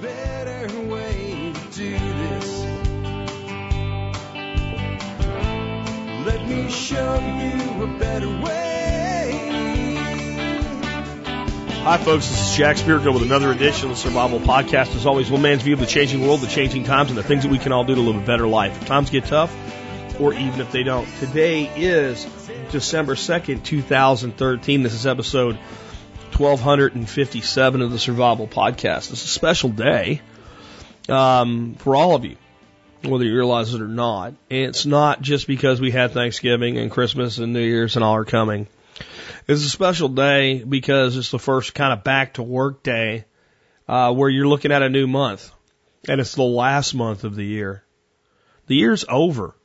better way to do this. Let me show you a better way. Hi, folks. This is Jack Spirko with another edition of the Survival Podcast. As always, one man's view of the changing world, the changing times, and the things that we can all do to live a better life. If times get tough, or even if they don't. Today is December 2nd, 2013. This is episode 1257 of the Survival Podcast. It's a special day um, for all of you, whether you realize it or not. And it's not just because we had Thanksgiving and Christmas and New Year's and all are coming. It's a special day because it's the first kind of back to work day uh, where you're looking at a new month. And it's the last month of the year. The year's over.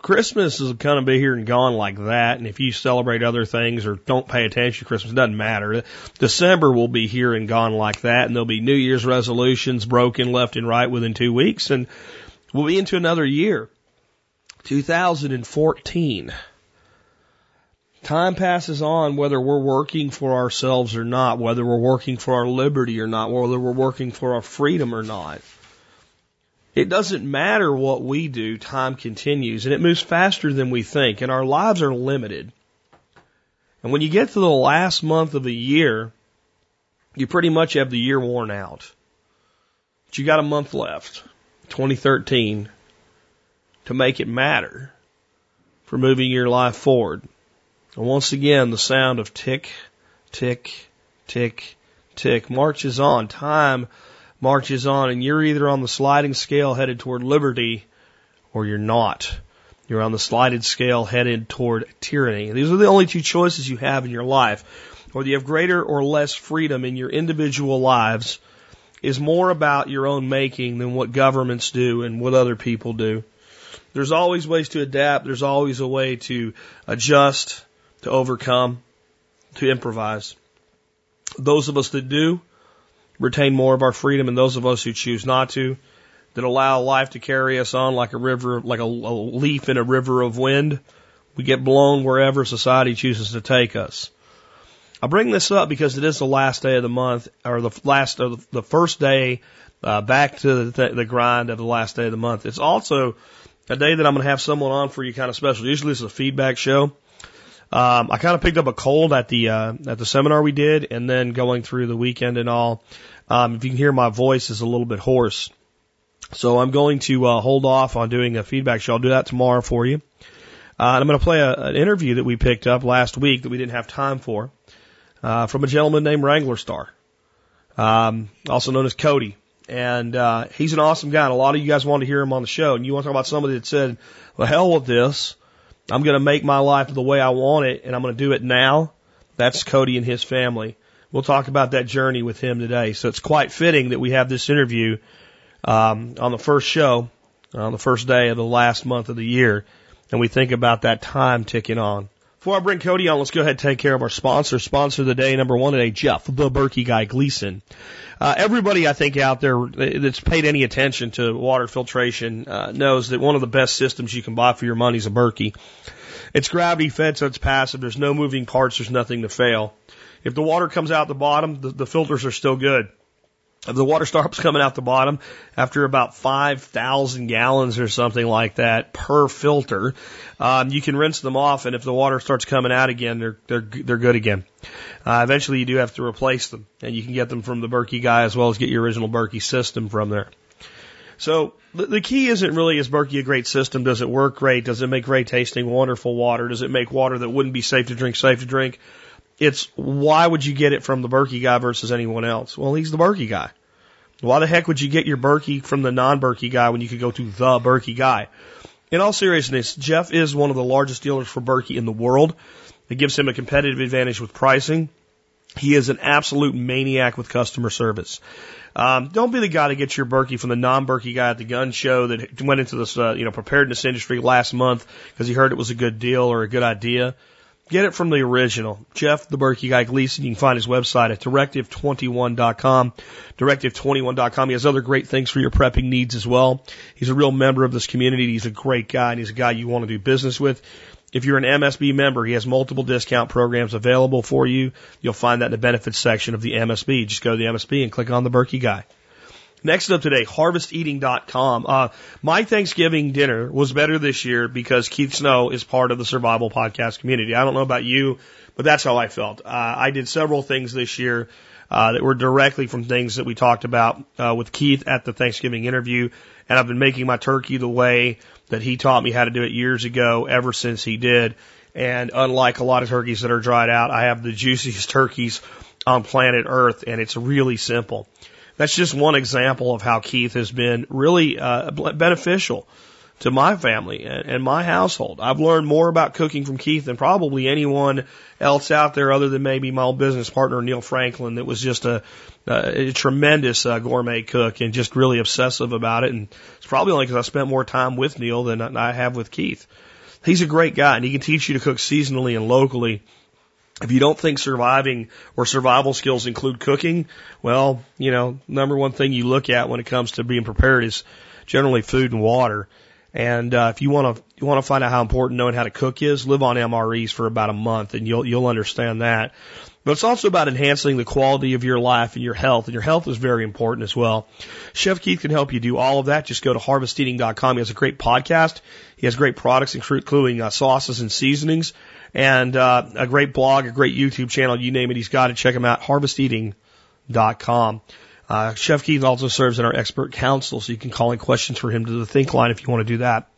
Christmas is going to be here and gone like that. And if you celebrate other things or don't pay attention to Christmas, it doesn't matter. December will be here and gone like that. And there'll be New Year's resolutions broken left and right within two weeks. And we'll be into another year. 2014. Time passes on whether we're working for ourselves or not, whether we're working for our liberty or not, whether we're working for our freedom or not. It doesn't matter what we do, time continues and it moves faster than we think and our lives are limited. And when you get to the last month of the year, you pretty much have the year worn out. But you got a month left, 2013, to make it matter for moving your life forward. And once again, the sound of tick, tick, tick, tick marches on. Time marches on, and you're either on the sliding scale headed toward liberty or you're not. You're on the slided scale headed toward tyranny. These are the only two choices you have in your life. Whether you have greater or less freedom in your individual lives is more about your own making than what governments do and what other people do. There's always ways to adapt. There's always a way to adjust to overcome, to improvise. Those of us that do retain more of our freedom, and those of us who choose not to, that allow life to carry us on like a river, like a, a leaf in a river of wind, we get blown wherever society chooses to take us. I bring this up because it is the last day of the month, or the last the first day uh, back to the, the grind of the last day of the month. It's also a day that I'm going to have someone on for you kind of special. Usually it's a feedback show. Um, I kind of picked up a cold at the uh, at the seminar we did, and then going through the weekend and all. Um, if you can hear my voice is a little bit hoarse, so I'm going to uh, hold off on doing a feedback show. I'll do that tomorrow for you. Uh, and I'm going to play a, an interview that we picked up last week that we didn't have time for uh, from a gentleman named Wranglerstar, um, also known as Cody. And uh, he's an awesome guy. And a lot of you guys want to hear him on the show. And you want to talk about somebody that said, "Well, hell with this." I'm going to make my life the way I want it and I'm going to do it now. That's Cody and his family. We'll talk about that journey with him today. So it's quite fitting that we have this interview um, on the first show, on the first day of the last month of the year, and we think about that time ticking on. Before I bring Cody on, let's go ahead and take care of our sponsor. Sponsor of the day, number one today, Jeff, the Berkey guy, Gleason. Uh, everybody, I think, out there that's paid any attention to water filtration uh, knows that one of the best systems you can buy for your money is a Berkey. It's gravity fed, so it's passive. There's no moving parts. There's nothing to fail. If the water comes out the bottom, the, the filters are still good. The water stops coming out the bottom after about 5,000 gallons or something like that per filter, um, you can rinse them off, and if the water starts coming out again, they're they're they're good again. Uh, eventually, you do have to replace them, and you can get them from the Berkey guy as well as get your original Berkey system from there. So the, the key isn't really is Berkey a great system? Does it work great? Does it make great tasting, wonderful water? Does it make water that wouldn't be safe to drink safe to drink? It's why would you get it from the Berkey guy versus anyone else? Well, he's the Berkey guy. Why the heck would you get your Berkey from the non-Berkey guy when you could go to the Berkey guy? In all seriousness, Jeff is one of the largest dealers for Berkey in the world. It gives him a competitive advantage with pricing. He is an absolute maniac with customer service. Um, don't be the guy to get your Berkey from the non-Berkey guy at the gun show that went into this, uh, you know, preparedness industry last month because he heard it was a good deal or a good idea. Get it from the original. Jeff, the Berkey guy, Gleason. You can find his website at directive21.com. Directive21.com. He has other great things for your prepping needs as well. He's a real member of this community. He's a great guy and he's a guy you want to do business with. If you're an MSB member, he has multiple discount programs available for you. You'll find that in the benefits section of the MSB. Just go to the MSB and click on the Berkey guy. Next up today, harvesteating.com. Uh, my Thanksgiving dinner was better this year because Keith Snow is part of the survival podcast community. I don't know about you, but that's how I felt. Uh, I did several things this year uh, that were directly from things that we talked about uh, with Keith at the Thanksgiving interview, and I've been making my turkey the way that he taught me how to do it years ago ever since he did. And unlike a lot of turkeys that are dried out, I have the juiciest turkeys on planet Earth, and it's really simple. That's just one example of how Keith has been really uh, beneficial to my family and, and my household. I've learned more about cooking from Keith than probably anyone else out there other than maybe my old business partner, Neil Franklin, that was just a, a, a tremendous uh, gourmet cook and just really obsessive about it. And it's probably only because I spent more time with Neil than I have with Keith. He's a great guy and he can teach you to cook seasonally and locally if you don't think surviving or survival skills include cooking, well, you know, number one thing you look at when it comes to being prepared is generally food and water. And uh, if you want to you want to find out how important knowing how to cook is, live on MREs for about a month, and you'll you'll understand that. But it's also about enhancing the quality of your life and your health, and your health is very important as well. Chef Keith can help you do all of that. Just go to harvesteating.com. He has a great podcast. He has great products, including uh, sauces and seasonings and uh, a great blog, a great YouTube channel, you name it, he's got it. Check him out, harvesteating.com. Uh, Chef Keith also serves in our expert council, so you can call in questions for him to the Think line if you want to do that.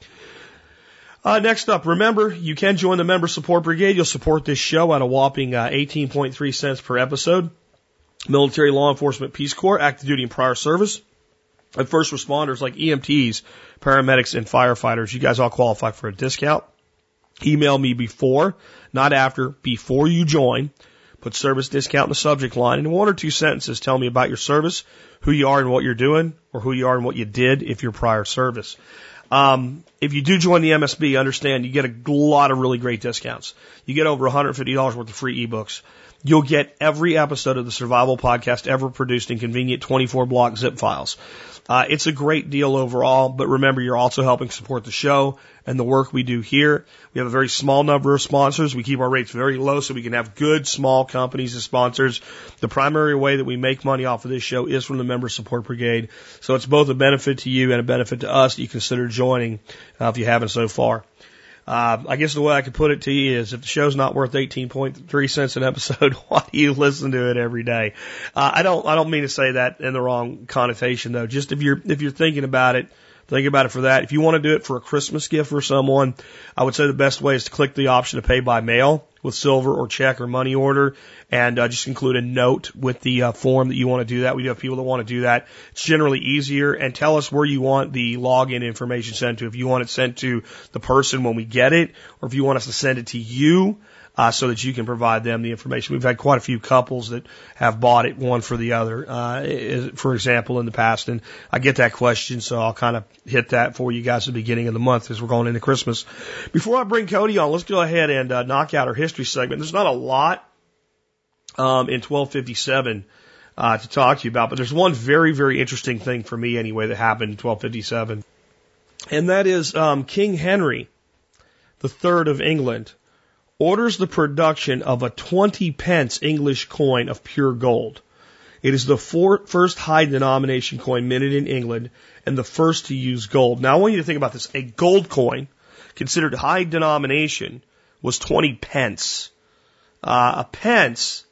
Uh, next up, remember, you can join the Member Support Brigade. You'll support this show at a whopping uh, 18.3 cents per episode. Military, law enforcement, Peace Corps, active duty and prior service, and first responders like EMTs, paramedics, and firefighters. You guys all qualify for a discount. Email me before, not after, before you join. Put service discount in the subject line. And in one or two sentences, tell me about your service, who you are and what you're doing, or who you are and what you did if you're prior service. Um, if you do join the MSB, understand you get a lot of really great discounts. You get over $150 worth of free ebooks. You'll get every episode of the Survival Podcast ever produced in convenient 24 block zip files. Uh, it's a great deal overall, but remember, you're also helping support the show and the work we do here. We have a very small number of sponsors. We keep our rates very low so we can have good small companies as sponsors. The primary way that we make money off of this show is from the member support brigade. So it's both a benefit to you and a benefit to us that you consider joining uh, if you haven't so far. Uh, I guess the way I could put it to you is if the show's not worth 18.3 cents an episode, why do you listen to it every day? Uh, I don't, I don't mean to say that in the wrong connotation though. Just if you're, if you're thinking about it, think about it for that. If you want to do it for a Christmas gift for someone, I would say the best way is to click the option to pay by mail with silver or check or money order and uh, just include a note with the uh, form that you want to do that. We do have people that want to do that. It's generally easier and tell us where you want the login information sent to. If you want it sent to the person when we get it or if you want us to send it to you uh, so that you can provide them the information. We've had quite a few couples that have bought it one for the other, uh, for example, in the past. And I get that question, so I'll kind of hit that for you guys at the beginning of the month as we're going into Christmas. Before I bring Cody on, let's go ahead and uh, knock out our history segment. There's not a lot um, in 1257 uh, to talk to you about, but there's one very, very interesting thing for me anyway that happened in 1257. And that is um, King Henry the Third of England orders the production of a 20 pence English coin of pure gold. It is the for, first high denomination coin minted in England and the first to use gold. Now I want you to think about this. A gold coin considered high denomination was 20 pence. Uh, a pence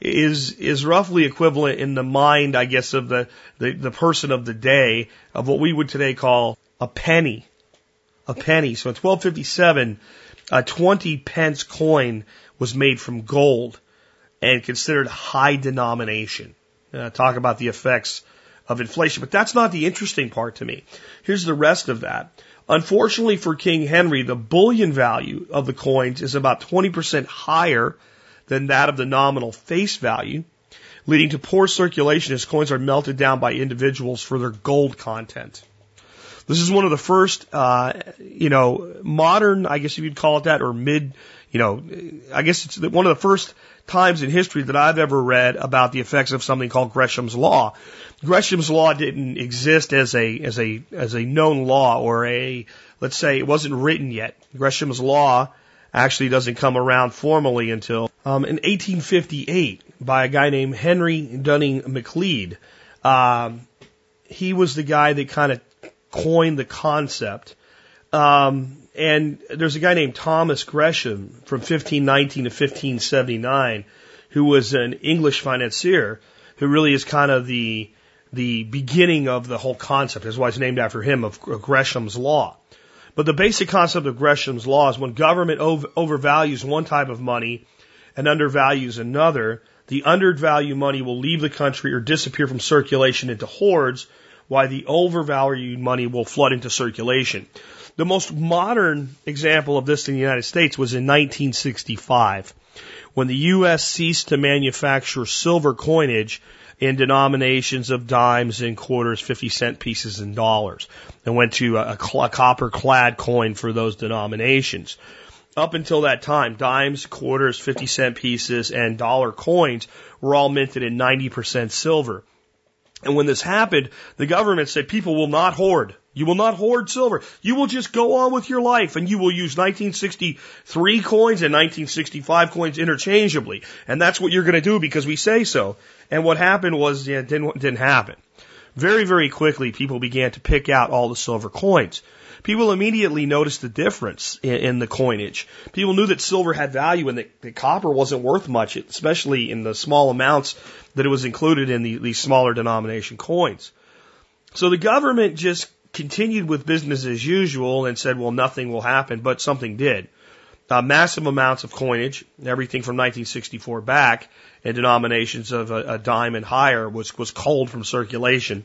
is is roughly equivalent in the mind, I guess, of the, the, the person of the day of what we would today call a penny. A penny. So in 1257, a 20 pence coin was made from gold and considered high denomination. Uh, talk about the effects of inflation. But that's not the interesting part to me. Here's the rest of that. Unfortunately for King Henry, the bullion value of the coins is about 20% higher than that of the nominal face value, leading to poor circulation as coins are melted down by individuals for their gold content. This is one of the first, uh, you know, modern, I guess you'd call it that, or mid, you know, I guess it's one of the first times in history that I've ever read about the effects of something called Gresham's law. Gresham's law didn't exist as a as a as a known law or a let's say it wasn't written yet. Gresham's law actually doesn't come around formally until um, in 1858 by a guy named Henry Dunning Macleod. Um, he was the guy that kind of coined the concept. Um, and there's a guy named Thomas Gresham from 1519 to 1579 who was an English financier who really is kind of the the beginning of the whole concept. That's why it's named after him of Gresham's law. But the basic concept of Gresham's law is when government over, overvalues one type of money and undervalues another, the undervalued money will leave the country or disappear from circulation into hoards, while the overvalued money will flood into circulation. The most modern example of this in the United States was in 1965 when the U.S. ceased to manufacture silver coinage in denominations of dimes and quarters, 50 cent pieces and dollars, and went to a, a copper clad coin for those denominations. Up until that time, dimes, quarters, 50 cent pieces, and dollar coins were all minted in 90% silver. And when this happened, the government said people will not hoard. You will not hoard silver. You will just go on with your life and you will use 1963 coins and 1965 coins interchangeably. And that's what you're going to do because we say so. And what happened was, yeah, it didn't, didn't happen. Very, very quickly, people began to pick out all the silver coins. People immediately noticed the difference in, in the coinage. People knew that silver had value and that, that copper wasn't worth much, especially in the small amounts that it was included in the, these smaller denomination coins. So the government just continued with business as usual and said, well, nothing will happen, but something did. Uh, massive amounts of coinage, everything from 1964 back, in denominations of a, a dime and higher was, was culled from circulation.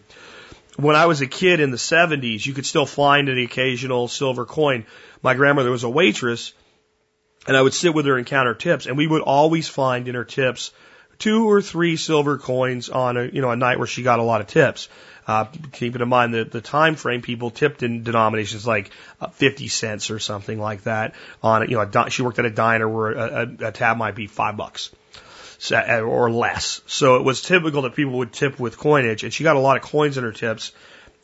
When I was a kid in the 70s, you could still find an occasional silver coin. My grandmother was a waitress, and I would sit with her and count her tips, and we would always find in her tips two or three silver coins on a you know a night where she got a lot of tips. Uh, keeping in mind that the time frame, people tipped in denominations like uh, 50 cents or something like that on. You know, a she worked at a diner where a, a, a tab might be five bucks uh, or less. So it was typical that people would tip with coinage, and she got a lot of coins in her tips,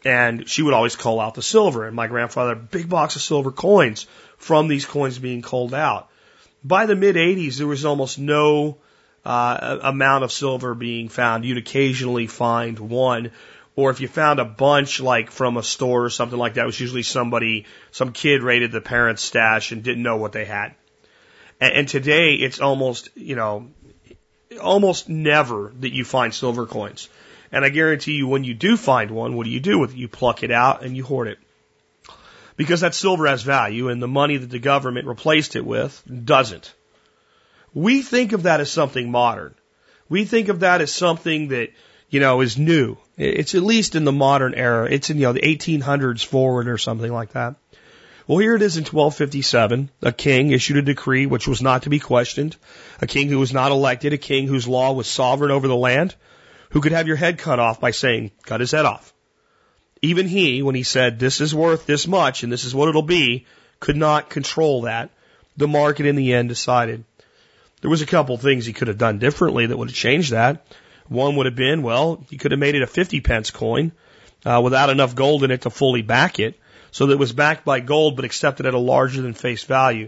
and she would always call out the silver. And my grandfather, big box of silver coins from these coins being culled out. By the mid 80s, there was almost no uh, amount of silver being found. You'd occasionally find one or if you found a bunch like from a store or something like that, it was usually somebody, some kid raided the parents' stash and didn't know what they had. And, and today it's almost, you know, almost never that you find silver coins. And I guarantee you when you do find one, what do you do with it? You pluck it out and you hoard it. Because that silver has value and the money that the government replaced it with doesn't. We think of that as something modern. We think of that as something that, you know, is new. It's at least in the modern era. It's in, you know, the 1800s forward or something like that. Well, here it is in 1257. A king issued a decree which was not to be questioned. A king who was not elected, a king whose law was sovereign over the land, who could have your head cut off by saying, cut his head off. Even he, when he said, this is worth this much and this is what it'll be, could not control that. The market in the end decided. There was a couple things he could have done differently that would have changed that. One would have been, well, you could have made it a 50 pence coin uh, without enough gold in it to fully back it, so that it was backed by gold but accepted at a larger than face value.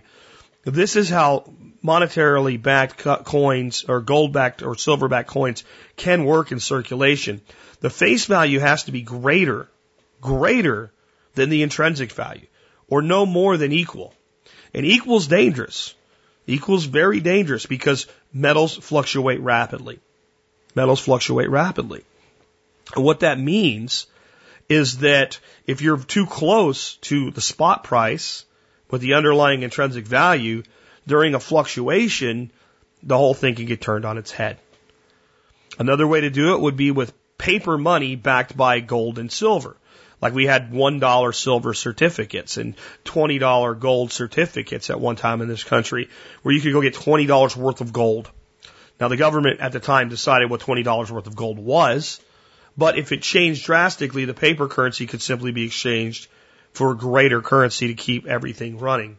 This is how monetarily backed coins or gold backed or silver backed coins can work in circulation. The face value has to be greater, greater than the intrinsic value, or no more than equal. And equals dangerous. Equals very dangerous because metals fluctuate rapidly metals fluctuate rapidly. And what that means is that if you're too close to the spot price with the underlying intrinsic value during a fluctuation, the whole thing can get turned on its head. Another way to do it would be with paper money backed by gold and silver. Like we had $1 silver certificates and $20 gold certificates at one time in this country where you could go get $20 worth of gold now, the government at the time decided what $20 worth of gold was, but if it changed drastically, the paper currency could simply be exchanged for greater currency to keep everything running.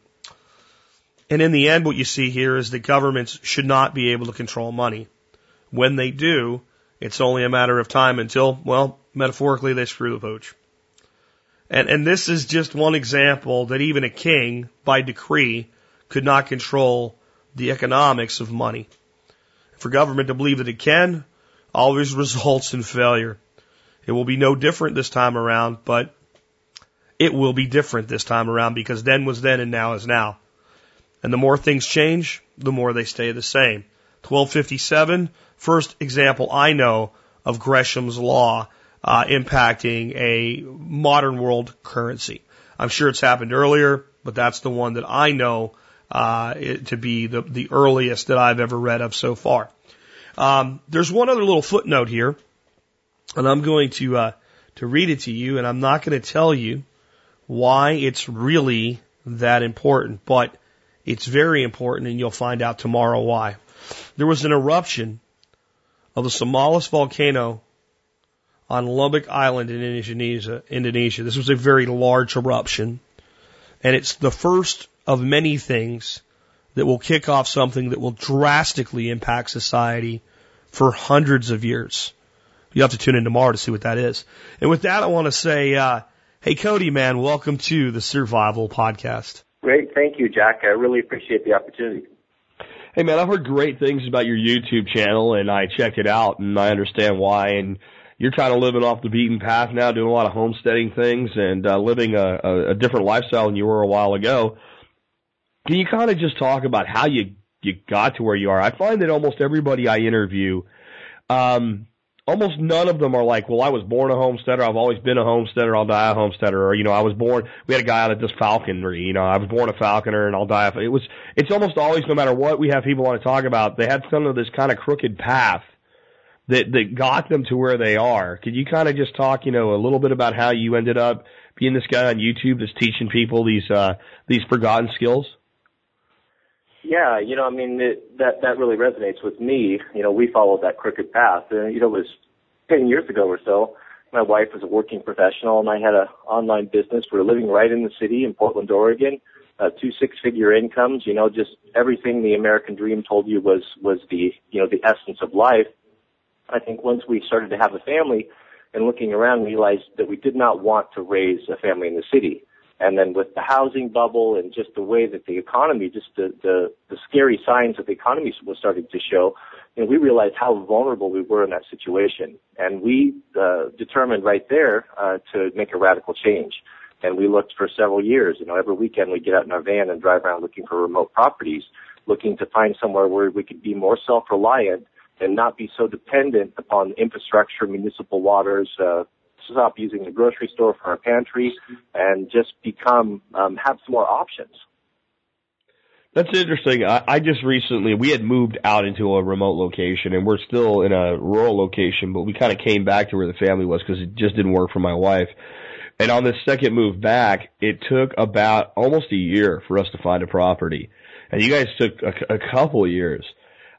And in the end, what you see here is that governments should not be able to control money. When they do, it's only a matter of time until, well, metaphorically, they screw the pooch. And, and this is just one example that even a king, by decree, could not control the economics of money. For government to believe that it can always results in failure. It will be no different this time around, but it will be different this time around because then was then and now is now. And the more things change, the more they stay the same. 1257, first example I know of Gresham's law uh, impacting a modern world currency. I'm sure it's happened earlier, but that's the one that I know uh, it, to be the, the earliest that I've ever read of so far. Um, there's one other little footnote here, and I'm going to uh, to read it to you, and I'm not going to tell you why it's really that important, but it's very important, and you'll find out tomorrow why. There was an eruption of the Samalas volcano on Lombok Island in Indonesia. Indonesia. This was a very large eruption, and it's the first of many things that will kick off something that will drastically impact society for hundreds of years. You have to tune in tomorrow to see what that is. And with that, I want to say, uh, hey, Cody, man, welcome to the Survival Podcast. Great. Thank you, Jack. I really appreciate the opportunity. Hey man, I've heard great things about your YouTube channel and I checked it out and I understand why and you're kind of living off the beaten path now, doing a lot of homesteading things and uh, living a, a, a different lifestyle than you were a while ago. Can you kind of just talk about how you you got to where you are? I find that almost everybody I interview, um, almost none of them are like, well, I was born a homesteader. I've always been a homesteader. I'll die a homesteader. Or, you know, I was born, we had a guy out of this falconry, you know, I was born a falconer and I'll die. A, it was, it's almost always, no matter what we have people want to talk about, they had some of this kind of crooked path that, that got them to where they are. Could you kind of just talk, you know, a little bit about how you ended up being this guy on YouTube that's teaching people these, uh, these forgotten skills? Yeah, you know, I mean, it, that that really resonates with me. You know, we followed that crooked path, and you know, it was ten years ago or so. My wife was a working professional, and I had an online business. We were living right in the city in Portland, Oregon. Uh, two six-figure incomes. You know, just everything the American dream told you was was the you know the essence of life. I think once we started to have a family, and looking around, realized that we did not want to raise a family in the city. And then with the housing bubble and just the way that the economy, just the, the, the scary signs that the economy was starting to show, you know, we realized how vulnerable we were in that situation. And we uh, determined right there uh, to make a radical change. And we looked for several years. You know, every weekend we get out in our van and drive around looking for remote properties, looking to find somewhere where we could be more self-reliant and not be so dependent upon infrastructure, municipal waters, uh, stop using the grocery store for our pantry and just become um, have some more options. That's interesting. I, I just recently we had moved out into a remote location, and we're still in a rural location, but we kind of came back to where the family was because it just didn't work for my wife. And on this second move back, it took about almost a year for us to find a property, and you guys took a, a couple years.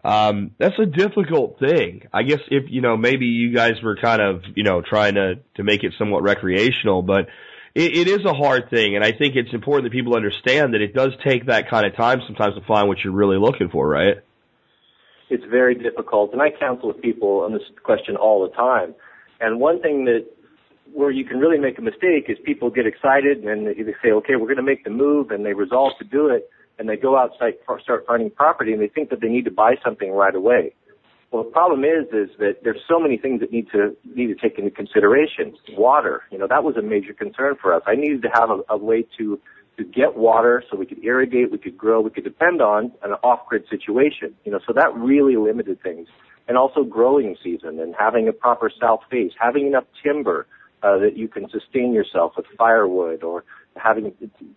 Um, that's a difficult thing. I guess if, you know, maybe you guys were kind of, you know, trying to, to make it somewhat recreational, but it, it is a hard thing. And I think it's important that people understand that it does take that kind of time sometimes to find what you're really looking for, right? It's very difficult. And I counsel with people on this question all the time. And one thing that where you can really make a mistake is people get excited and they say, okay, we're going to make the move and they resolve to do it and they go outside start finding property and they think that they need to buy something right away. Well, the problem is, is that there's so many things that need to need to take into consideration. Water, you know, that was a major concern for us. I needed to have a, a way to to get water so we could irrigate, we could grow, we could depend on an off-grid situation. You know, so that really limited things. And also growing season and having a proper south face, having enough timber uh, that you can sustain yourself with firewood or having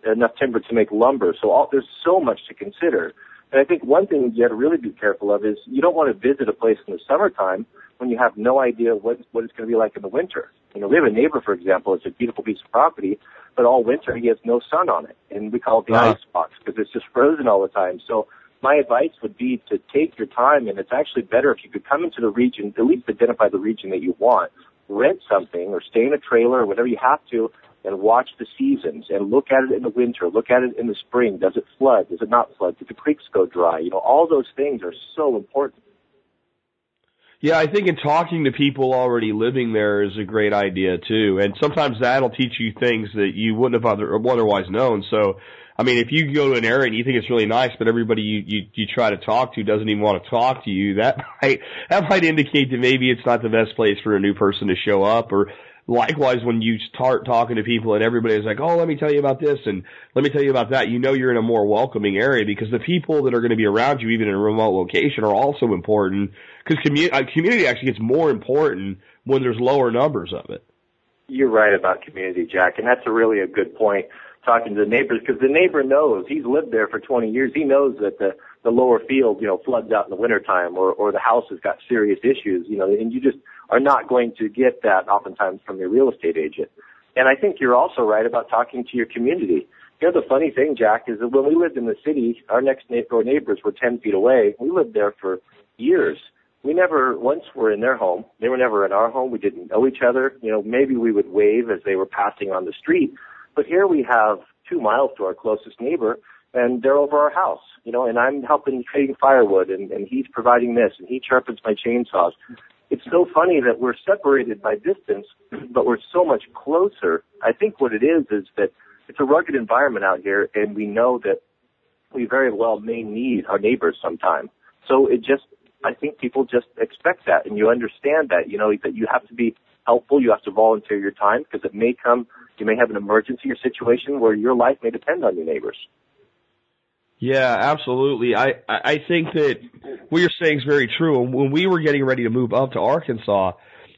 enough timber to make lumber. So all, there's so much to consider. And I think one thing you have to really be careful of is you don't want to visit a place in the summertime when you have no idea what what it's going to be like in the winter. You know, we have a neighbor, for example, it's a beautiful piece of property, but all winter he has no sun on it, and we call it the uh-huh. ice box because it's just frozen all the time. So my advice would be to take your time, and it's actually better if you could come into the region, at least identify the region that you want, rent something or stay in a trailer or whatever you have to, and watch the seasons and look at it in the winter, look at it in the spring. Does it flood? Does it not flood? Do the creeks go dry? You know, all those things are so important. Yeah, I think in talking to people already living there is a great idea too. And sometimes that'll teach you things that you wouldn't have other, otherwise known. So, I mean, if you go to an area and you think it's really nice, but everybody you, you, you try to talk to doesn't even want to talk to you, that might, that might indicate that maybe it's not the best place for a new person to show up or likewise when you start talking to people and everybody's like, oh, let me tell you about this and let me tell you about that, you know you're in a more welcoming area because the people that are going to be around you, even in a remote location, are also important because commu- uh, community actually gets more important when there's lower numbers of it. You're right about community, Jack, and that's a really a good point. Talking to the neighbors because the neighbor knows he's lived there for 20 years. He knows that the the lower field, you know, floods out in the wintertime or or the house has got serious issues, you know, and you just are not going to get that oftentimes from your real estate agent. And I think you're also right about talking to your community. You know, the funny thing, Jack, is that when we lived in the city, our next door neighbors were 10 feet away. We lived there for years. We never once were in their home. They were never in our home. We didn't know each other. You know, maybe we would wave as they were passing on the street. But here we have two miles to our closest neighbor and they're over our house, you know, and I'm helping trading firewood and, and he's providing this and he sharpens my chainsaws it's so funny that we're separated by distance, but we're so much closer. I think what it is is that it's a rugged environment out here, and we know that we very well may need our neighbors sometime. So it just, I think people just expect that, and you understand that, you know, that you have to be helpful, you have to volunteer your time, because it may come, you may have an emergency or situation where your life may depend on your neighbors. Yeah, absolutely. I, I think that what you're saying is very true. And when we were getting ready to move up to Arkansas,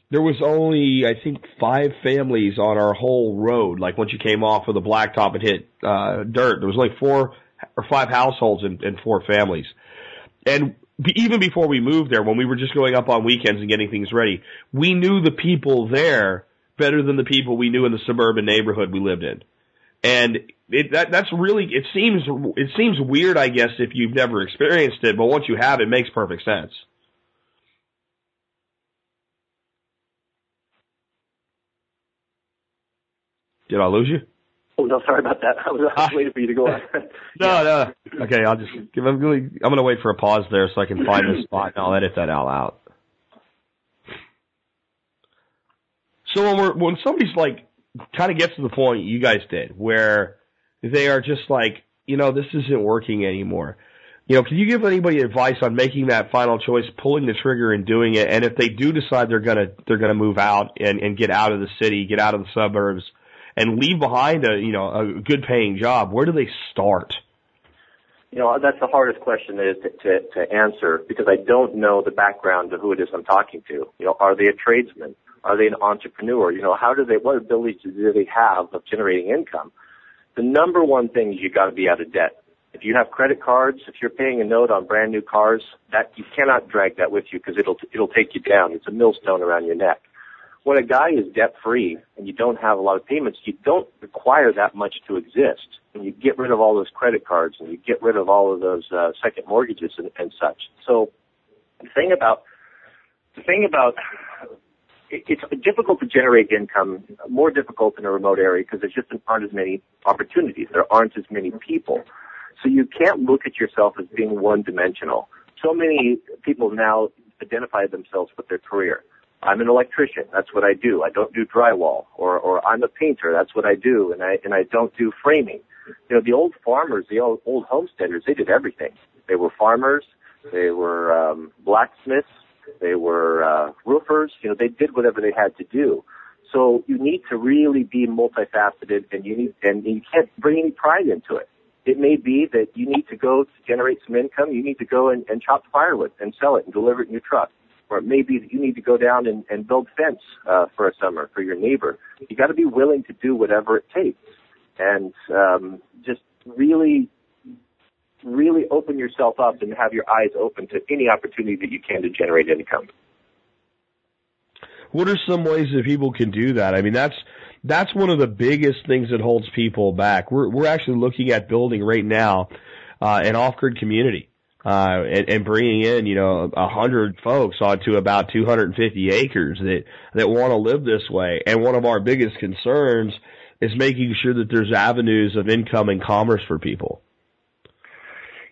there was only, I think, five families on our whole road. Like once you came off of the blacktop and hit, uh, dirt, there was like four or five households and, and four families. And even before we moved there, when we were just going up on weekends and getting things ready, we knew the people there better than the people we knew in the suburban neighborhood we lived in. And it, that that's really it seems it seems weird, I guess, if you've never experienced it, but once you have, it makes perfect sense. Did I lose you? Oh no, sorry about that. I was, I was ah. waiting for you to go on. no, no. Okay, I'll just give. I'm going. I'm going to wait for a pause there so I can find the spot, and I'll edit that all out. So when we're when somebody's like kind of gets to the point you guys did, where they are just like, you know, this isn't working anymore. You know, can you give anybody advice on making that final choice, pulling the trigger and doing it? And if they do decide they're gonna they're gonna move out and and get out of the city, get out of the suburbs, and leave behind a you know a good paying job, where do they start? You know, that's the hardest question to, to, to answer because I don't know the background of who it is I'm talking to. You know, are they a tradesman? Are they an entrepreneur? You know, how do they, what abilities do they have of generating income? The number one thing is you got to be out of debt. If you have credit cards, if you're paying a note on brand new cars, that you cannot drag that with you because it'll it'll take you down. It's a millstone around your neck. When a guy is debt free and you don't have a lot of payments, you don't require that much to exist. And you get rid of all those credit cards and you get rid of all of those uh, second mortgages and, and such. So the thing about the thing about it's difficult to generate income, more difficult in a remote area because there just aren't as many opportunities. There aren't as many people. So you can't look at yourself as being one dimensional. So many people now identify themselves with their career. I'm an electrician. That's what I do. I don't do drywall. Or, or I'm a painter. That's what I do. And I, and I don't do framing. You know, the old farmers, the old, old homesteaders, they did everything. They were farmers. They were, um, blacksmiths. They were uh, roofers. You know, they did whatever they had to do. So you need to really be multifaceted, and you need and you can't bring any pride into it. It may be that you need to go to generate some income. You need to go and, and chop firewood and sell it and deliver it in your truck. Or it may be that you need to go down and, and build fence uh, for a summer for your neighbor. You got to be willing to do whatever it takes, and um, just really really open yourself up and have your eyes open to any opportunity that you can to generate income. What are some ways that people can do that? I mean, that's that's one of the biggest things that holds people back. We're we're actually looking at building right now uh, an off-grid community uh, and, and bringing in you know a hundred folks onto about 250 acres that that want to live this way. And one of our biggest concerns is making sure that there's avenues of income and commerce for people.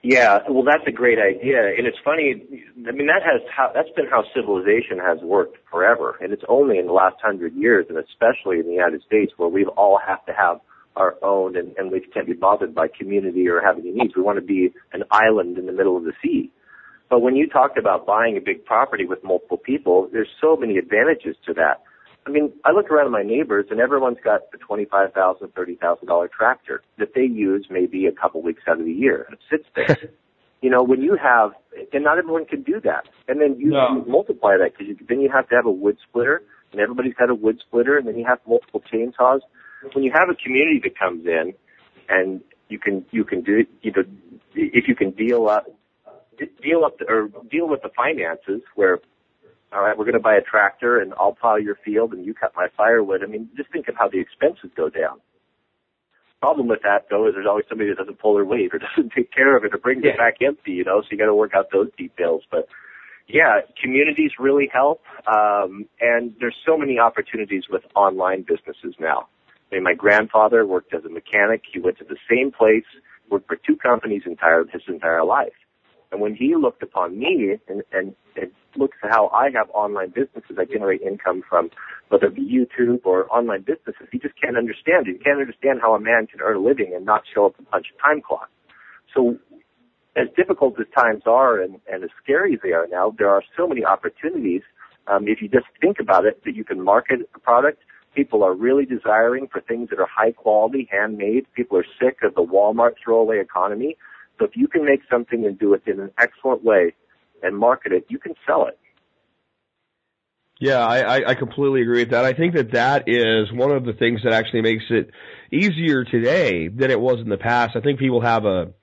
Yeah, well, that's a great idea, and it's funny. I mean, that has how that's been how civilization has worked forever, and it's only in the last hundred years, and especially in the United States, where we all have to have our own, and, and we can't be bothered by community or have any needs. We want to be an island in the middle of the sea. But when you talked about buying a big property with multiple people, there's so many advantages to that. I mean, I look around at my neighbors and everyone's got a twenty-five thousand, thirty thousand dollar tractor that they use maybe a couple weeks out of the year. And it sits there. you know, when you have, and not everyone can do that. And then you, No. multiply that because you, then you have to have a wood splitter, and everybody's got a wood splitter, and then you have multiple chainsaws. When you have a community that comes in, and you can you can do it you know if you can deal up deal up the, or deal with the finances where all right, we're going to buy a tractor and I'll plow your field and you cut my firewood. I mean, just think of how the expenses go down. Problem with that though is there's always somebody that doesn't pull their weight or doesn't take care of it or brings Yeah. it back empty, you know, so you got to work out those details. But yeah, communities really help. Um, and there's so many opportunities with online businesses now. I mean, my grandfather worked as a mechanic. He went to the same place, worked for two companies entire, his entire life. And when he looked upon me and, and, and looks at how I have online businesses, I generate income from whether it be YouTube or online businesses, he just can't understand it. He can't understand how a man can earn a living and not show up and punch a time clock. So as difficult as times are and, and as scary as they are now, there are so many opportunities. Um, if you just think about it, that you can market a product. People are really desiring for things that are high quality, handmade. People are sick of the Walmart throwaway economy. So if you can make something and do it in an excellent way and market it, you can sell it. Yeah, I, I, completely agree with that. I think that that is one of the things that actually makes it easier today than it was in the past. I think people have a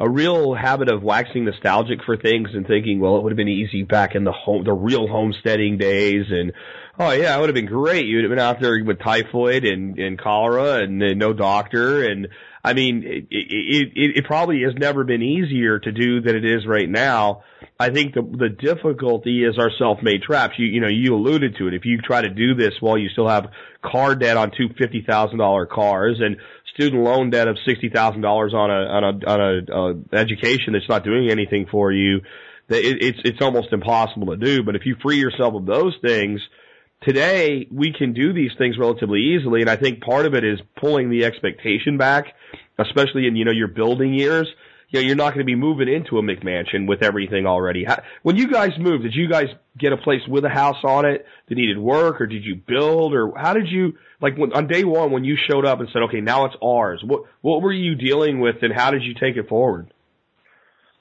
a real habit of waxing nostalgic for things and thinking, well, it would have been easy back in the home, the real homesteading days, and oh yeah, it would have been great. You'd have been out there with typhoid and and cholera and, and no doctor, and I mean, it, it it it probably has never been easier to do than it is right now. I think the the difficulty is our self-made traps. You you know you alluded to it. If you try to do this while you still have car debt on two fifty thousand dollar cars and student loan debt of sixty thousand dollars on a on a on a uh, education that's not doing anything for you, it, it's it's almost impossible to do. But if you free yourself of those things, today we can do these things relatively easily, and I think part of it is pulling the expectation back, especially in you know your building years. You know, you're not going to be moving into a McMansion with everything already. When you guys moved, did you guys get a place with a house on it that needed work, or did you build, or how did you like when, on day one when you showed up and said, "Okay, now it's ours"? What what were you dealing with, and how did you take it forward?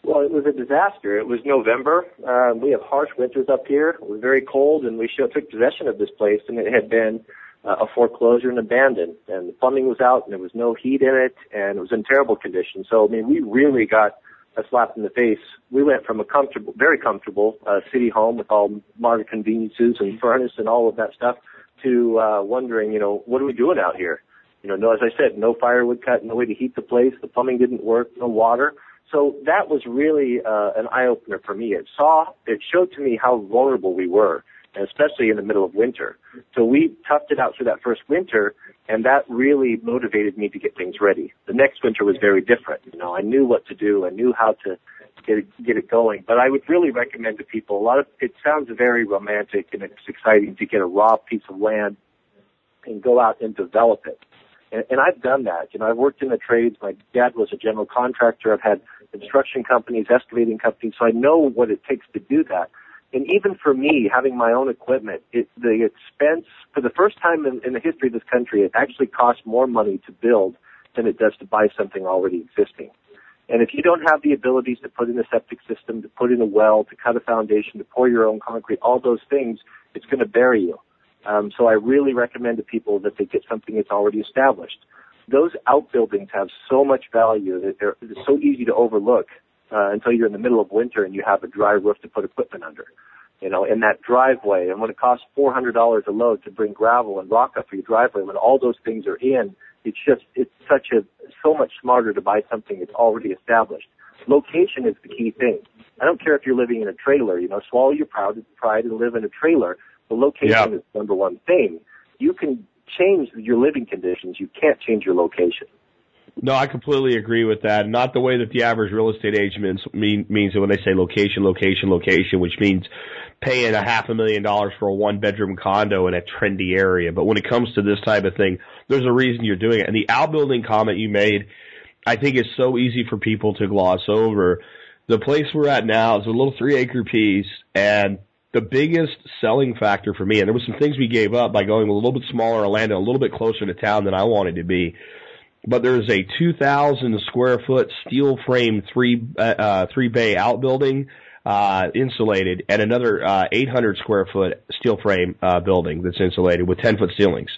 Well, it was a disaster. It was November. Um, we have harsh winters up here. It was very cold, and we show, took possession of this place, and it had been uh, a foreclosure and abandoned. And the plumbing was out, and there was no heat in it, and it was in terrible condition. So, I mean, we really got a slap in the face. We went from a comfortable, very comfortable uh, city home with all modern conveniences and furnace and all of that stuff to uh, wondering, you know, what are we doing out here? You know, no, as I said, no firewood cut, no way to heat the place. The plumbing didn't work, no water. So that was really uh, an eye opener for me. It saw, it showed to me how vulnerable we were, especially in the middle of winter. So we toughed it out through that first winter, and that really motivated me to get things ready. The next winter was very different. You know, I knew what to do, I knew how to get it, get it going. But I would really recommend to people. A lot of it sounds very romantic and it's exciting to get a raw piece of land and go out and develop it. And, and I've done that. You know, I've worked in the trades. My dad was a general contractor. I've had construction companies, excavating companies, so I know what it takes to do that. And even for me, having my own equipment, it, the expense, for the first time in, in the history of this country, it actually costs more money to build than it does to buy something already existing. And if you don't have the abilities to put in a septic system, to put in a well, to cut a foundation, to pour your own concrete, all those things, it's going to bury you. Um, so I really recommend to people that they get something that's already established. Those outbuildings have so much value that they're, it's so easy to overlook uh, until you're in the middle of winter and you have a dry roof to put equipment under. You know, in that driveway, and when it costs four hundred dollars a load to bring gravel and rock up for your driveway, when all those things are in, it's just it's such a so much smarter to buy something that's already established. Location is the key thing. I don't care if you're living in a trailer. You know, swallow your pride, pride and live in a trailer. The location Yeah. is the number one thing. You can change your living conditions. You can't change your location. No, I completely agree with that. Not the way that the average real estate agent means, mean, means when they say location, location, location, which means paying a half a million dollars for a one bedroom condo in a trendy area. But when it comes to this type of thing, there's a reason you're doing it. And the outbuilding comment you made, I think is so easy for people to gloss over. The place we're at now is a little three acre piece and the biggest selling factor for me, and there was some things we gave up by going a little bit smaller land a little bit closer to town than I wanted to be. But there's a 2,000 square foot steel frame three uh, uh, three bay outbuilding, uh, insulated, and another uh, 800 square foot steel frame uh, building that's insulated with 10 foot ceilings.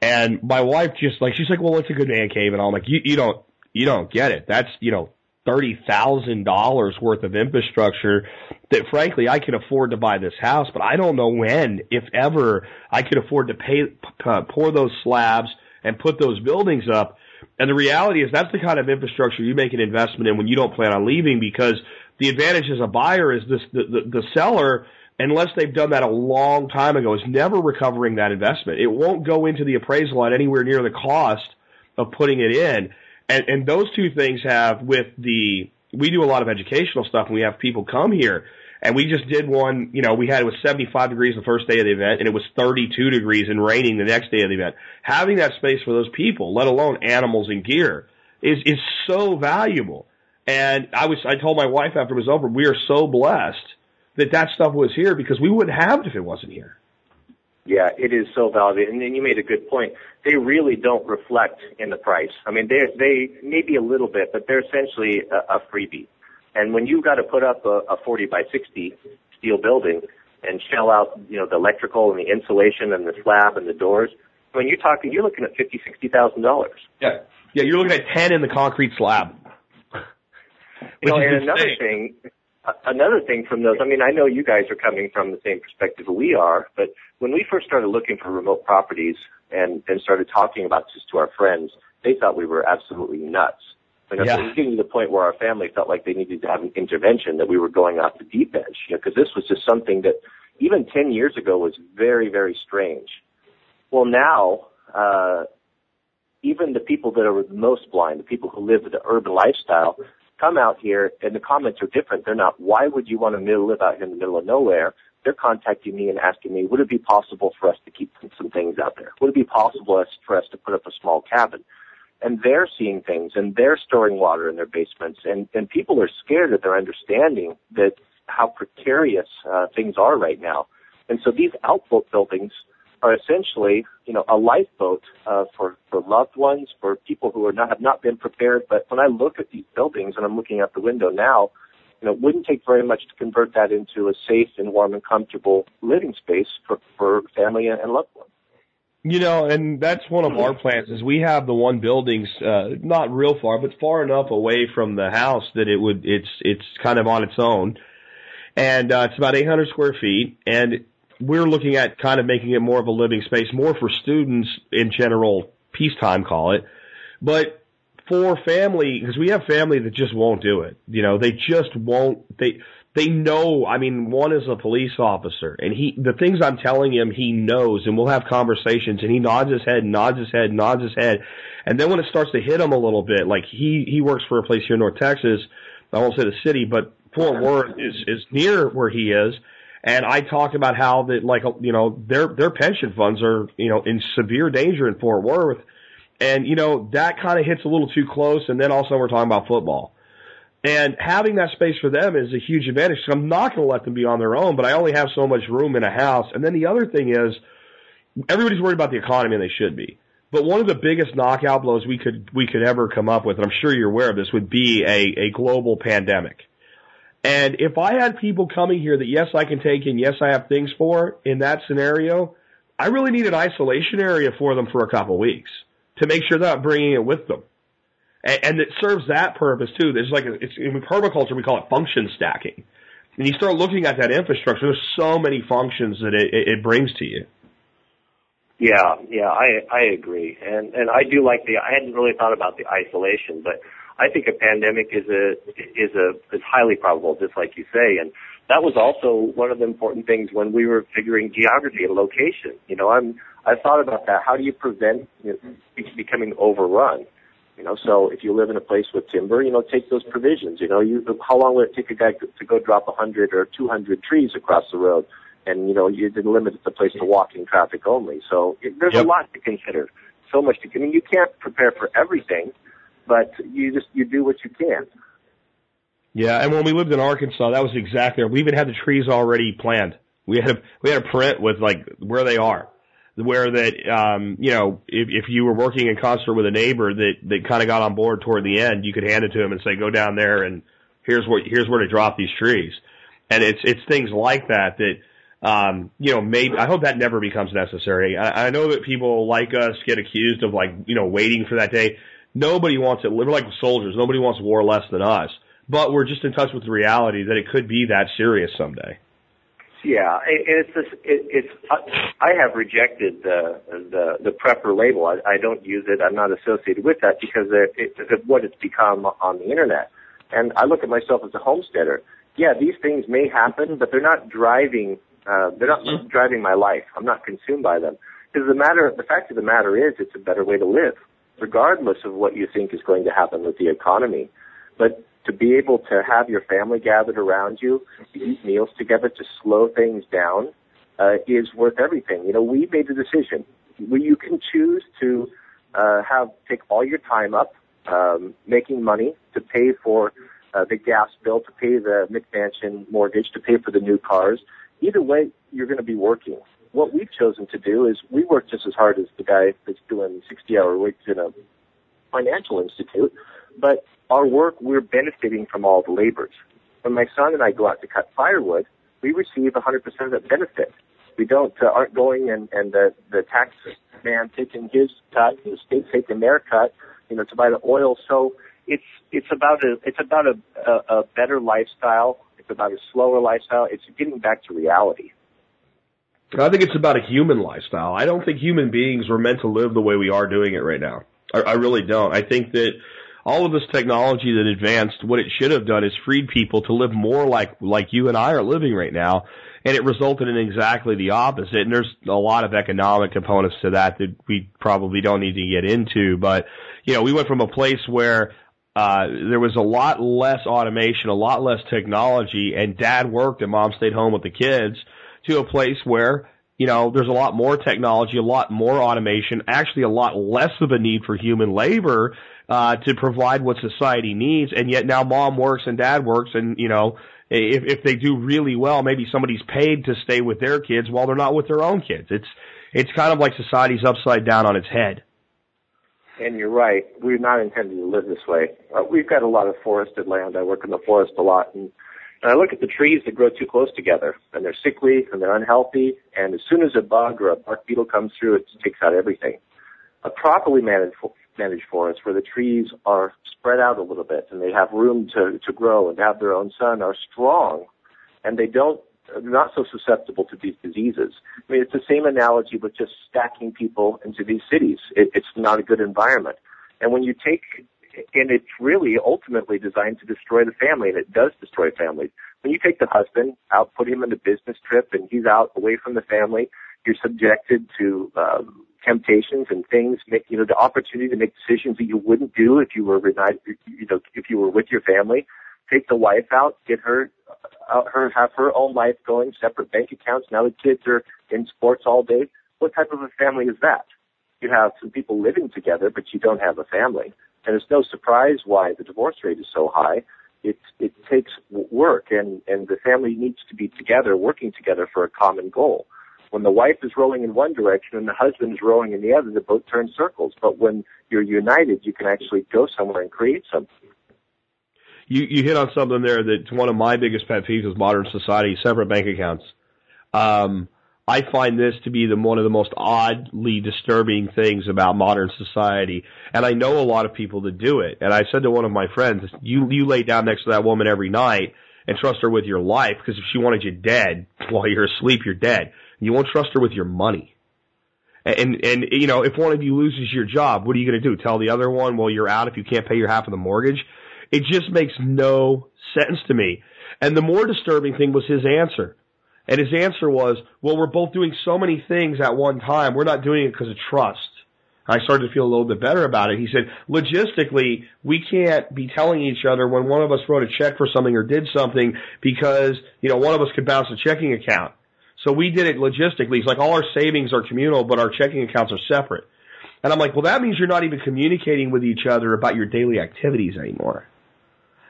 And my wife just like she's like, well, it's a good man cave, and I'm like, you you don't you don't get it. That's you know thirty thousand dollars worth of infrastructure that frankly I could afford to buy this house, but I don't know when, if ever, I could afford to pay uh, pour those slabs and put those buildings up. And the reality is that's the kind of infrastructure you make an investment in when you don't plan on leaving because the advantage as a buyer is this the, the, the seller unless they've done that a long time ago is never recovering that investment. It won't go into the appraisal at anywhere near the cost of putting it in. And, and those two things have with the, we do a lot of educational stuff and we have people come here and we just did one, you know, we had, it was 75 degrees the first day of the event and it was 32 degrees and raining the next day of the event. Having that space for those people, let alone animals and gear, is, is so valuable. And I was, I told my wife after it was over, we are so blessed that that stuff was here because we wouldn't have it if it wasn't here. Yeah, it is so valuable. And then you made a good point. They really don't reflect in the price. I mean, they they maybe a little bit, but they're essentially a, a freebie. And when you've got to put up a, a 40 by 60 steel building and shell out, you know, the electrical and the insulation and the slab and the doors, when you're talking, you're looking at fifty, sixty thousand dollars. Yeah, yeah, you're looking at ten in the concrete slab. You know, and another thing, another thing from those, I mean, I know you guys are coming from the same perspective we are, but when we first started looking for remote properties and, and started talking about this to our friends, they thought we were absolutely nuts. Know, yeah. so it was getting to the point where our family felt like they needed to have an intervention, that we were going off the deep edge, you know, because this was just something that even 10 years ago was very, very strange. Well, now, uh, even the people that are most blind, the people who live the urban lifestyle, come out here and the comments are different. They're not, why would you want to live out here in the middle of nowhere? They're contacting me and asking me, would it be possible for us to keep some things out there? Would it be possible for us to put up a small cabin? And they're seeing things and they're storing water in their basements and, and people are scared that they're understanding that how precarious uh, things are right now. And so these outbuilt buildings are essentially, you know, a lifeboat uh, for for loved ones, for people who are not have not been prepared. But when I look at these buildings, and I'm looking out the window now, you know, it wouldn't take very much to convert that into a safe and warm and comfortable living space for for family and loved ones. You know, and that's one of our plans is we have the one buildings, uh, not real far, but far enough away from the house that it would, it's, it's kind of on its own. And, uh, it's about 800 square feet and we're looking at kind of making it more of a living space, more for students in general, peacetime call it, but for family, because we have family that just won't do it. You know, they just won't, they, they know, I mean, one is a police officer and he, the things I'm telling him, he knows and we'll have conversations and he nods his head, nods his head, nods his head. And then when it starts to hit him a little bit, like he, he works for a place here in North Texas. I won't say the city, but Fort Worth is, is near where he is and I talked about how that, like, you know, their, their pension funds are, you know, in severe danger in Fort Worth. And, you know, that kind of hits a little too close. And then also we're talking about football. And having that space for them is a huge advantage. So I'm not going to let them be on their own, but I only have so much room in a house. And then the other thing is everybody's worried about the economy and they should be. But one of the biggest knockout blows we could, we could ever come up with, and I'm sure you're aware of this, would be a, a global pandemic. And if I had people coming here that yes, I can take and yes, I have things for in that scenario, I really need an isolation area for them for a couple of weeks to make sure that I'm bringing it with them. And, and it serves that purpose too. There's like, a, it's in permaculture, we call it function stacking. And you start looking at that infrastructure, there's so many functions that it, it, it brings to you. Yeah, yeah, I I agree, and and I do like the. I hadn't really thought about the isolation, but I think a pandemic is a is a is highly probable, just like you say, and that was also one of the important things when we were figuring geography and location. You know, I'm I thought about that. How do you prevent you know, becoming overrun? You know, so if you live in a place with timber, you know, take those provisions. You know, you how long would it take a guy to, go drop a hundred or two hundred trees across the road? And you know, you didn't limit the place to walking traffic only. So it, there's Yep. a lot to consider. So much to. I mean, you can't prepare for everything, but you just you do what you can. Yeah, and when we lived in Arkansas, that was exactly. We even had the trees already planned. We had a, we had a print with like where they are, where that um you know if if you were working in concert with a neighbor that that kind of got on board toward the end, you could hand it to him and say, go down there and here's what here's where to drop these trees, and it's it's things like that that. Um, you know, maybe I hope that never becomes necessary. I, I know that people like us get accused of like, you know, waiting for that day. Nobody wants it. We're like soldiers. Nobody wants war less than us but we're just in touch with the reality that it could be that serious someday. Yeah, and it's just, it, it's I have rejected the the the prepper label. I, I don't use it. I'm not associated with that because of what it's become on the internet. And I look at myself as a homesteader. Yeah, these things may happen, but they're not driving. Uh, they're not driving my life. I'm not consumed by them. Because the matter, the fact of the matter is, it's a better way to live, regardless of what you think is going to happen with the economy. But to be able to have your family gathered around you, eat meals together, to slow things down, uh, is worth everything. You know, we made the decision. We, you can choose to uh, have take all your time up um, making money to pay for uh, the gas bill, to pay the McMansion mortgage, to pay for the new cars. Either way, you're going to be working. What we've chosen to do is we work just as hard as the guy that's doing 60-hour weeks in a financial institute, but our work, we're benefiting from all the labors. When my son and I go out to cut firewood, we receive 100% of that benefit. We don't uh, aren't going and and the the tax man taking his cut, the state taking their cut, you know, to buy the oil. So it's it's about a it's about a a, a better lifestyle. It's about a slower lifestyle. It's getting back to reality. I think it's about a human lifestyle. I don't think human beings were meant to live the way we are doing it right now. I, I really don't. I think that all of this technology that advanced, what it should have done is freed people to live more like like you and I are living right now, and it resulted in exactly the opposite. And there's a lot of economic components to that that we probably don't need to get into. But you know, we went from a place where uh, there was a lot less automation, a lot less technology, and dad worked and mom stayed home with the kids to a place where, you know, there's a lot more technology, a lot more automation, actually a lot less of a need for human labor, uh, to provide what society needs. And yet now mom works and dad works and, you know, if, if they do really well, maybe somebody's paid to stay with their kids while they're not with their own kids. It's, it's kind of like society's upside down on its head. And you're right. We're not intended to live this way. Uh, we've got a lot of forested land. I work in the forest a lot, and, and I look at the trees that grow too close together, and they're sickly and they're unhealthy. And as soon as a bug or a bark beetle comes through, it takes out everything. A properly managed managed forest where the trees are spread out a little bit and they have room to to grow and have their own sun are strong, and they don't they're not so susceptible to these diseases. I mean, it's the same analogy with just stacking people into these cities. It, it's not a good environment. And when you take, and it's really ultimately designed to destroy the family, and it does destroy families. When you take the husband out, put him on a business trip, and he's out away from the family, you're subjected to um, temptations and things. Make, you know, the opportunity to make decisions that you wouldn't do if you were reunited, you know, if you were with your family. Take the wife out, get her uh, her have her own life going, separate bank accounts. Now the kids are in sports all day. What type of a family is that? You have some people living together, but you don't have a family, and it's no surprise why the divorce rate is so high. It it takes work, and and the family needs to be together, working together for a common goal. When the wife is rowing in one direction and the husband is rowing in the other, the boat turns circles. But when you're united, you can actually go somewhere and create something. You you hit on something there that's one of my biggest pet peeves with modern society: separate bank accounts. Um, I find this to be the one of the most oddly disturbing things about modern society, and I know a lot of people that do it. And I said to one of my friends, "You you lay down next to that woman every night and trust her with your life because if she wanted you dead while you're asleep, you're dead. You won't trust her with your money." And and you know, if one of you loses your job, what are you going to do? Tell the other one, "Well, you're out if you can't pay your half of the mortgage." It just makes no sense to me. And the more disturbing thing was his answer. And his answer was, well, we're both doing so many things at one time. We're not doing it because of trust. I started to feel a little bit better about it. He said, logistically, we can't be telling each other when one of us wrote a check for something or did something because, you know, one of us could bounce a checking account. So we did it logistically. He's like, all our savings are communal, but our checking accounts are separate. And I'm like, well, that means you're not even communicating with each other about your daily activities anymore.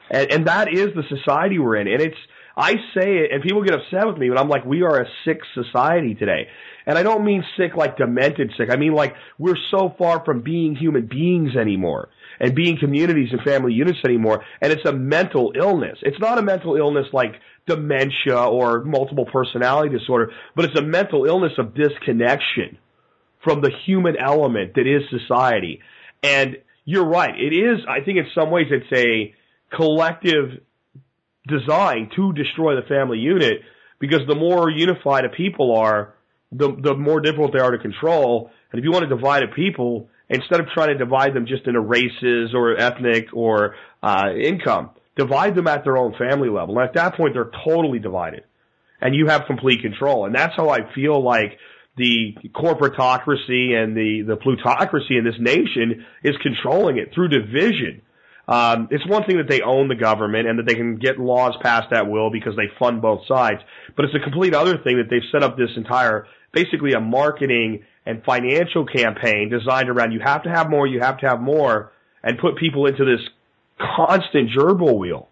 And, and that is the society we're in. And it's, I say it and people get upset with me, but I'm like, we are a sick society today. And I don't mean sick like demented sick. I mean like we're so far from being human beings anymore and being communities and family units anymore. And it's a mental illness. It's not a mental illness like dementia or multiple personality disorder, but it's a mental illness of disconnection from the human element that is society. And you're right. It is, I think in some ways it's a collective design to destroy the family unit because the more unified a people are, the, the more difficult they are to control. And if you want to divide a people, instead of trying to divide them just into races or ethnic or uh, income, divide them at their own family level. And at that point, they're totally divided. And you have complete control. And that's how I feel like the corporatocracy and the, the plutocracy in this nation is controlling it through division. Um, it's one thing that they own the government and that they can get laws passed at will because they fund both sides, but it's a complete other thing that they've set up this entire, basically a marketing and financial campaign designed around you have to have more, you have to have more, and put people into this constant gerbil wheel.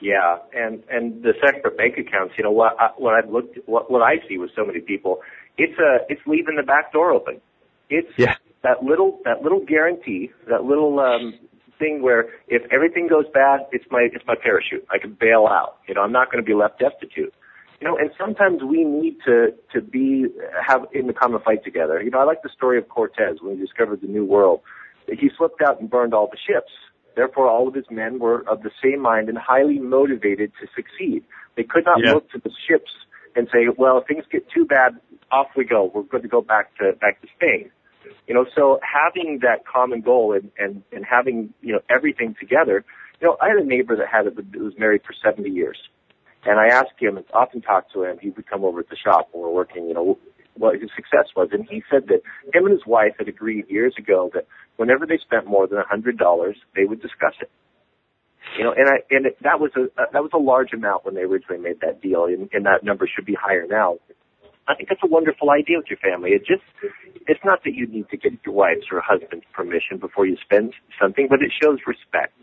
Yeah, and and the separate bank accounts. You know what? I, what I've looked, what what I see with so many people, it's a it's leaving the back door open. It's yeah. that little that little guarantee, that little um, thing where if everything goes bad, it's my it's my parachute. I can bail out. You know, I'm not going to be left destitute. You know, and sometimes we need to to be have in the common fight together. You know, I like the story of Cortez when he discovered the New World. He slipped out and burned all the ships Therefore, all of his men were of the same mind and highly motivated to succeed. They could not Yeah. look to the ships and say, "Well, if things get too bad, off we go. We're going to go back to back to Spain." You know, so having that common goal and and and having you know everything together. You know, I had a neighbor that had a, that was married for 70 years, and I asked him, and often talked to him. He would come over at the shop when we we're working. You know, what his success was, and he said that him and his wife had agreed years ago that whenever they spent more than a hundred dollars, they would discuss it. You know, and I and it, that was a that was a large amount when they originally made that deal, and, and that number should be higher now. I think that's a wonderful idea with your family. It just it's not that you need to get your wife's or husband's permission before you spend something, but it shows respect.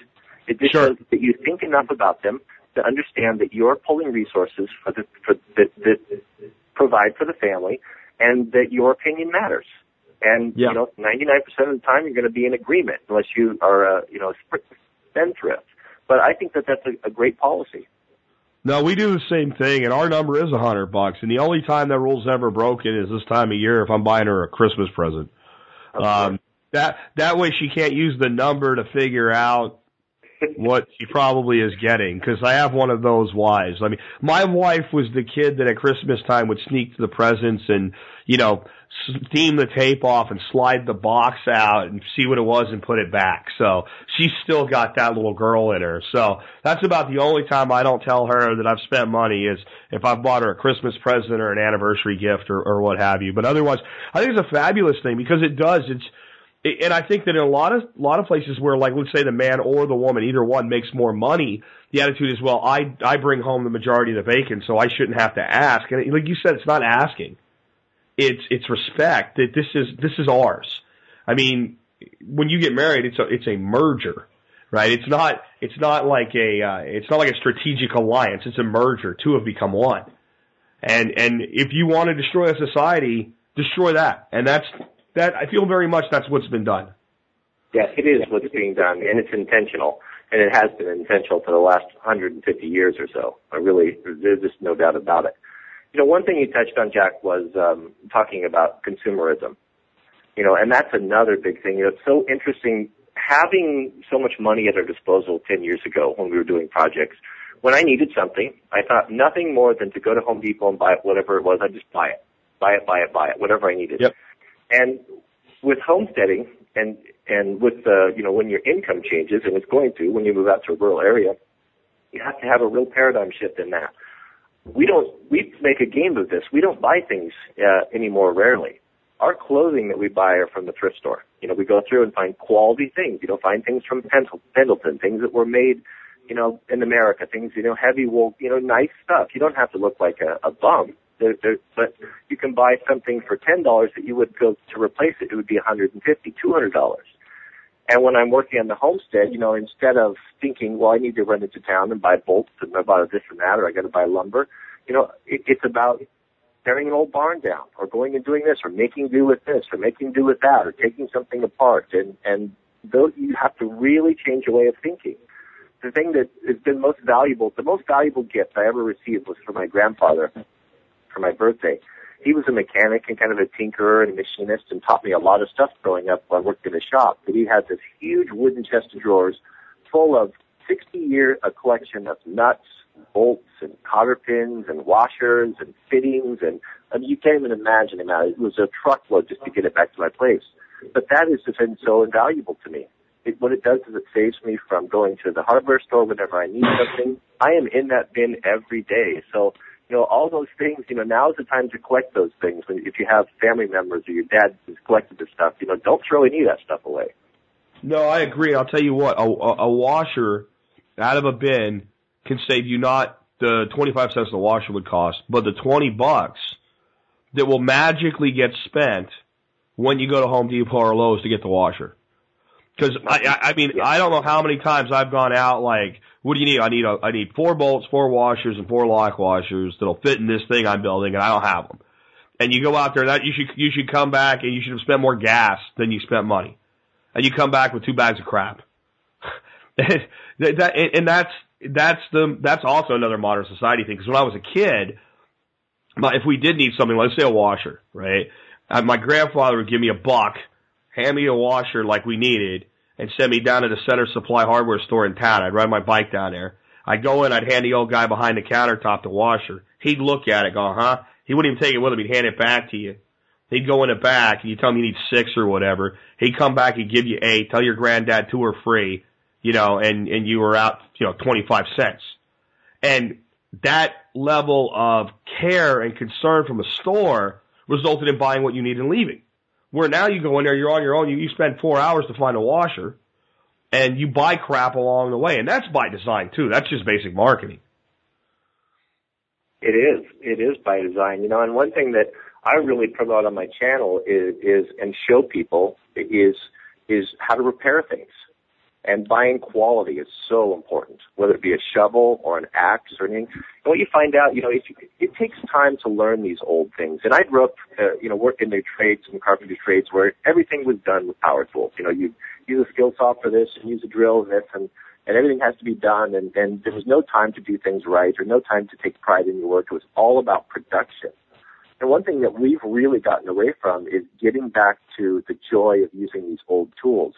It just Sure. shows that you think enough about them to understand that you're pulling resources for the for that, that provide for the family, and that your opinion matters. And Yeah. you know, 99% of the time, you're going to be in agreement, unless you are a you know a spendthrift. But I think that that's a, a great policy. No, we do the same thing, and our number is a hundred bucks. And the only time that rule's ever broken is this time of year if I'm buying her a Christmas present. Um, that that way she can't use the number to figure out what she probably is getting. Because I have one of those wives. I mean, my wife was the kid that at Christmas time would sneak to the presents and you know steam the tape off and slide the box out and see what it was and put it back. So she's still got that little girl in her. So that's about the only time I don't tell her that I've spent money is if I've bought her a Christmas present or an anniversary gift or, or what have you. But otherwise, I think it's a fabulous thing because it does. It's and I think that in a lot of lot of places where, like, let's say the man or the woman, either one makes more money, the attitude is, well, I I bring home the majority of the bacon, so I shouldn't have to ask. And like you said, it's not asking; it's it's respect that this is this is ours. I mean, when you get married, it's a it's a merger, right? It's not it's not like a uh, it's not like a strategic alliance. It's a merger. Two have become one, and and if you want to destroy a society, destroy that, and that's that. I feel very much that's what's been done. Yes, it is what's being done, and it's intentional, and it has been intentional for the last 150 years or so. I really, there's just no doubt about it. You know, one thing you touched on, Jack, was um, talking about consumerism. You know, and that's another big thing. You know, it's so interesting having so much money at our disposal 10 years ago when we were doing projects. When I needed something, I thought nothing more than to go to Home Depot and buy whatever it was. I just buy it, buy it, buy it, buy it, whatever I needed. Yep. And with homesteading and and with uh, you know when your income changes and it's going to when you move out to a rural area, you have to have a real paradigm shift in that. We don't we make a game of this. We don't buy things uh, anymore rarely. our clothing that we buy are from the thrift store. You know, we go through and find quality things. You know, find things from Pendleton, things that were made, you know, in America, things, you know, heavy wool, you know, nice stuff. You don't have to look like a, a bum. There, there, but you can buy something for ten dollars that you would go to replace it. It would be a hundred and fifty, two hundred dollars. And when I'm working on the homestead, you know, instead of thinking, well, I need to run into town and buy bolts and buy this and that, or I got to buy lumber, you know, it, it's about tearing an old barn down, or going and doing this, or making do with this, or making do with that, or taking something apart. And and those you have to really change your way of thinking. The thing that has been most valuable, the most valuable gift I ever received was from my grandfather for my birthday he was a mechanic and kind of a tinkerer and machinist and taught me a lot of stuff growing up I worked in a shop. But he had this huge wooden chest of drawers full of 60 year a collection of nuts, bolts, and cotter pins and washers and fittings and I mean, you can't even imagine the amount. It was a truckload just to get it back to my place. But that has been so invaluable to me. It, what it does is it saves me from going to the hardware store whenever I need something. I am in that bin every day. So you know, all those things, you know, now is the time to collect those things. If you have family members or your dad who's collected this stuff, you know, don't throw any of that stuff away. No, I agree. I'll tell you what, a, a washer out of a bin can save you not the 25 cents the washer would cost, but the 20 bucks that will magically get spent when you go to Home Depot or Lowe's to get the washer. Because I, I mean, I don't know how many times I've gone out like, what do you need? I need a, I need four bolts, four washers, and four lock washers that'll fit in this thing I'm building, and I don't have them. And you go out there, and that you should you should come back and you should have spent more gas than you spent money, and you come back with two bags of crap. that, and that's that's the that's also another modern society thing. Because when I was a kid, my, if we did need something, let's say a washer, right? Uh, my grandfather would give me a buck hand me a washer like we needed, and send me down to the Center Supply hardware store in town. I'd ride my bike down there. I'd go in, I'd hand the old guy behind the countertop the washer. He'd look at it, go, huh? He wouldn't even take it with him. He'd hand it back to you. He'd go in the back, and you tell him you need six or whatever. He'd come back and give you eight. Tell your granddad two are free, you know, and and you were out, you know, twenty five cents. And that level of care and concern from a store resulted in buying what you need and leaving. Where now you go in there, you're on your own, you, you spend four hours to find a washer, and you buy crap along the way, and that's by design too. That's just basic marketing. It is. It is by design, you know. And one thing that I really promote on my channel is, is and show people is is how to repair things. And buying quality is so important, whether it be a shovel or an axe or anything. And what you find out, you know, it, it takes time to learn these old things. And I grew up, uh, you know, working in the trades and carpentry trades where everything was done with power tools. You know, you use a skill saw for this and use a drill and this and, and everything has to be done. And, and there was no time to do things right or no time to take pride in your work. It was all about production. And one thing that we've really gotten away from is getting back to the joy of using these old tools.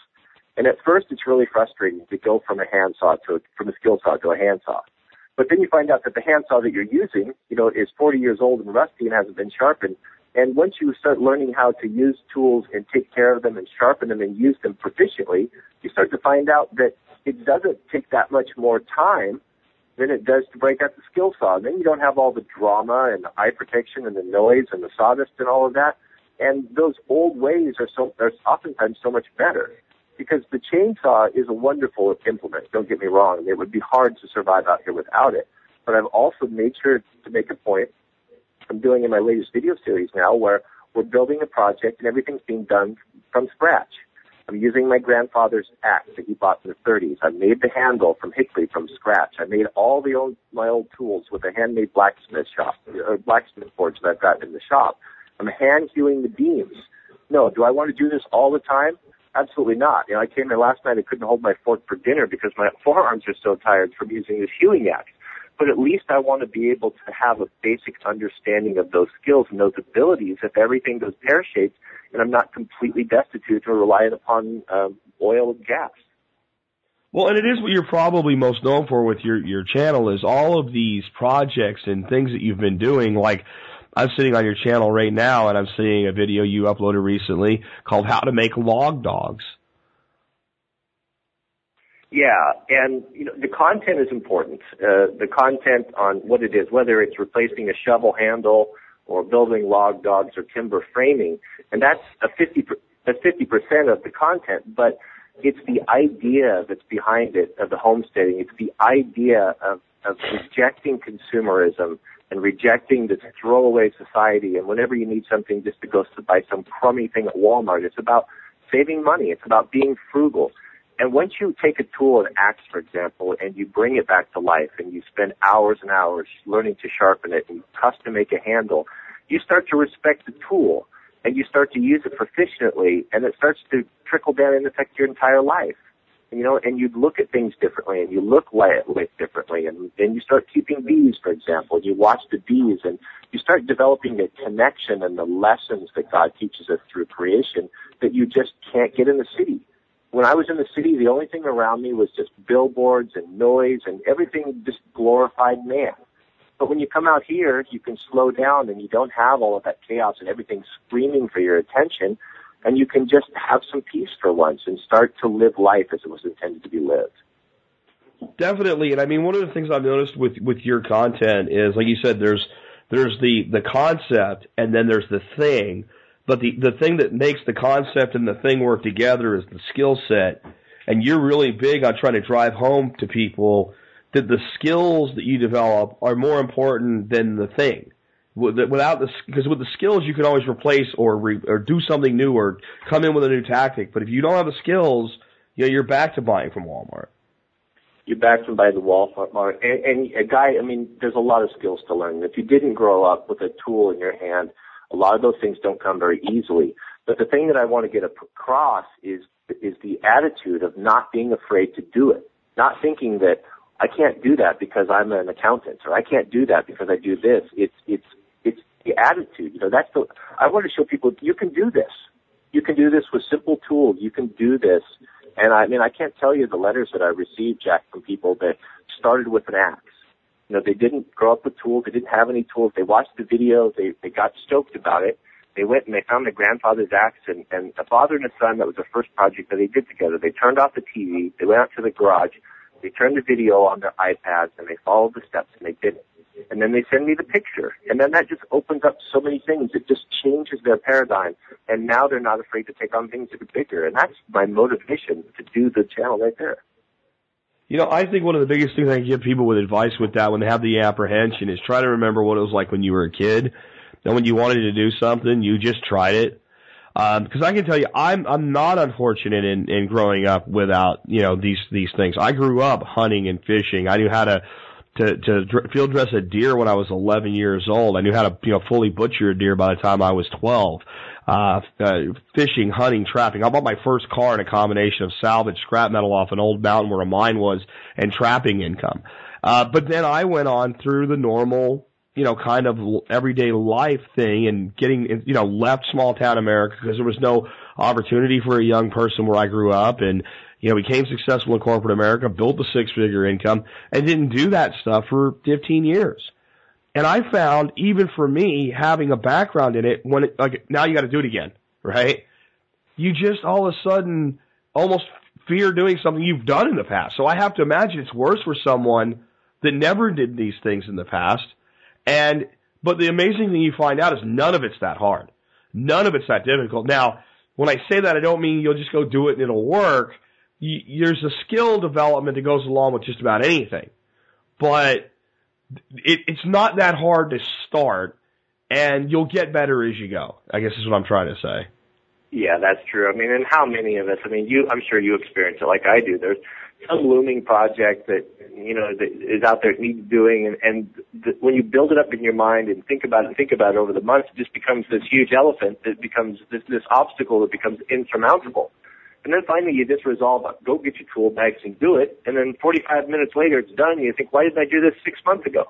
And at first, it's really frustrating to go from a handsaw to a, from a skill saw to a handsaw. But then you find out that the handsaw that you're using, you know, is 40 years old and rusty and hasn't been sharpened. And once you start learning how to use tools and take care of them and sharpen them and use them proficiently, you start to find out that it doesn't take that much more time than it does to break out the skill saw. And then you don't have all the drama and the eye protection and the noise and the sawdust and all of that. And those old ways are so are oftentimes so much better because the chainsaw is a wonderful implement. Don't get me wrong; it would be hard to survive out here without it. But I've also made sure to make a point. I'm doing in my latest video series now where we're building a project and everything's being done from scratch. I'm using my grandfather's axe that he bought in the 30s. I made the handle from hickory from scratch. I made all the old my old tools with a handmade blacksmith shop, or blacksmith forge that I've got in the shop. I'm hand hewing the beams. No, do I want to do this all the time? Absolutely not. You know, I came here last night. I couldn't hold my fork for dinner because my forearms are so tired from using this hewing axe. But at least I want to be able to have a basic understanding of those skills and those abilities if everything goes pear shaped and I'm not completely destitute or reliant upon um, oil and gas. Well, and it is what you're probably most known for with your your channel is all of these projects and things that you've been doing, like I'm sitting on your channel right now and I'm seeing a video you uploaded recently called How to Make Log Dogs. Yeah, and you know the content is important. Uh, the content on what it is, whether it's replacing a shovel handle or building log dogs or timber framing. And that's a 50, that's 50% of the content, but it's the idea that's behind it of the homesteading. It's the idea of, of rejecting consumerism and rejecting this throwaway society. And whenever you need something just to go buy some crummy thing at Walmart, it's about saving money. It's about being frugal. And once you take a tool, an axe, for example, and you bring it back to life and you spend hours and hours learning to sharpen it and custom make a handle, you start to respect the tool and you start to use it proficiently and it starts to trickle down and affect your entire life. You know, and you look at things differently and you look at it differently and then you start keeping bees, for example. You watch the bees and you start developing the connection and the lessons that God teaches us through creation that you just can't get in the city. When I was in the city, the only thing around me was just billboards and noise and everything just glorified man. But when you come out here, you can slow down and you don't have all of that chaos and everything screaming for your attention. And you can just have some peace for once and start to live life as it was intended to be lived. Definitely. And I mean, one of the things I've noticed with, with your content is, like you said, there's, there's the, the concept and then there's the thing. But the, the thing that makes the concept and the thing work together is the skill set. And you're really big on trying to drive home to people that the skills that you develop are more important than the thing. Without the, because with the skills you can always replace or re, or do something new or come in with a new tactic. But if you don't have the skills, you know, you're back to buying from Walmart. You're back to buying the Walmart. And, and a guy, I mean, there's a lot of skills to learn. If you didn't grow up with a tool in your hand, a lot of those things don't come very easily. But the thing that I want to get across is is the attitude of not being afraid to do it, not thinking that I can't do that because I'm an accountant, or I can't do that because I do this. It's it's the attitude. You know, that's the. I want to show people you can do this. You can do this with simple tools. You can do this. And I mean, I can't tell you the letters that I received, Jack, from people that started with an axe. You know, they didn't grow up with tools. They didn't have any tools. They watched the video. They they got stoked about it. They went and they found their grandfather's axe and, and a father and a son. That was the first project that they did together. They turned off the TV. They went out to the garage they turned the video on their iPads and they followed the steps and they did it. And then they send me the picture. And then that just opens up so many things. It just changes their paradigm. And now they're not afraid to take on things that are bigger. And that's my motivation to do the channel right there. You know, I think one of the biggest things I can give people with advice with that when they have the apprehension is try to remember what it was like when you were a kid. And when you wanted to do something, you just tried it because um, I can tell you, I'm I'm not unfortunate in in growing up without you know these these things. I grew up hunting and fishing. I knew how to to to field dress a deer when I was 11 years old. I knew how to you know fully butcher a deer by the time I was 12. Uh, uh, fishing, hunting, trapping. I bought my first car in a combination of salvage scrap metal off an old mountain where a mine was and trapping income. Uh, but then I went on through the normal you know, kind of everyday life thing and getting, you know, left small town America because there was no opportunity for a young person where I grew up and, you know, became successful in corporate America, built the six figure income and didn't do that stuff for 15 years. And I found even for me having a background in it when it, like now you got to do it again, right? You just all of a sudden almost fear doing something you've done in the past. So I have to imagine it's worse for someone that never did these things in the past and, but the amazing thing you find out is none of it's that hard. None of it's that difficult. Now, when I say that, I don't mean you'll just go do it and it'll work. You, there's a skill development that goes along with just about anything. But it, it's not that hard to start and you'll get better as you go. I guess is what I'm trying to say. Yeah, that's true. I mean, and how many of us? I mean, you. I'm sure you experience it like I do. There's some looming project that you know that is out there that needs doing, and, and when you build it up in your mind and think about it, and think about it over the months, it just becomes this huge elephant that becomes this this obstacle that becomes insurmountable. And then finally, you just resolve, go get your tool bags and do it. And then 45 minutes later, it's done. You think, why didn't I do this six months ago?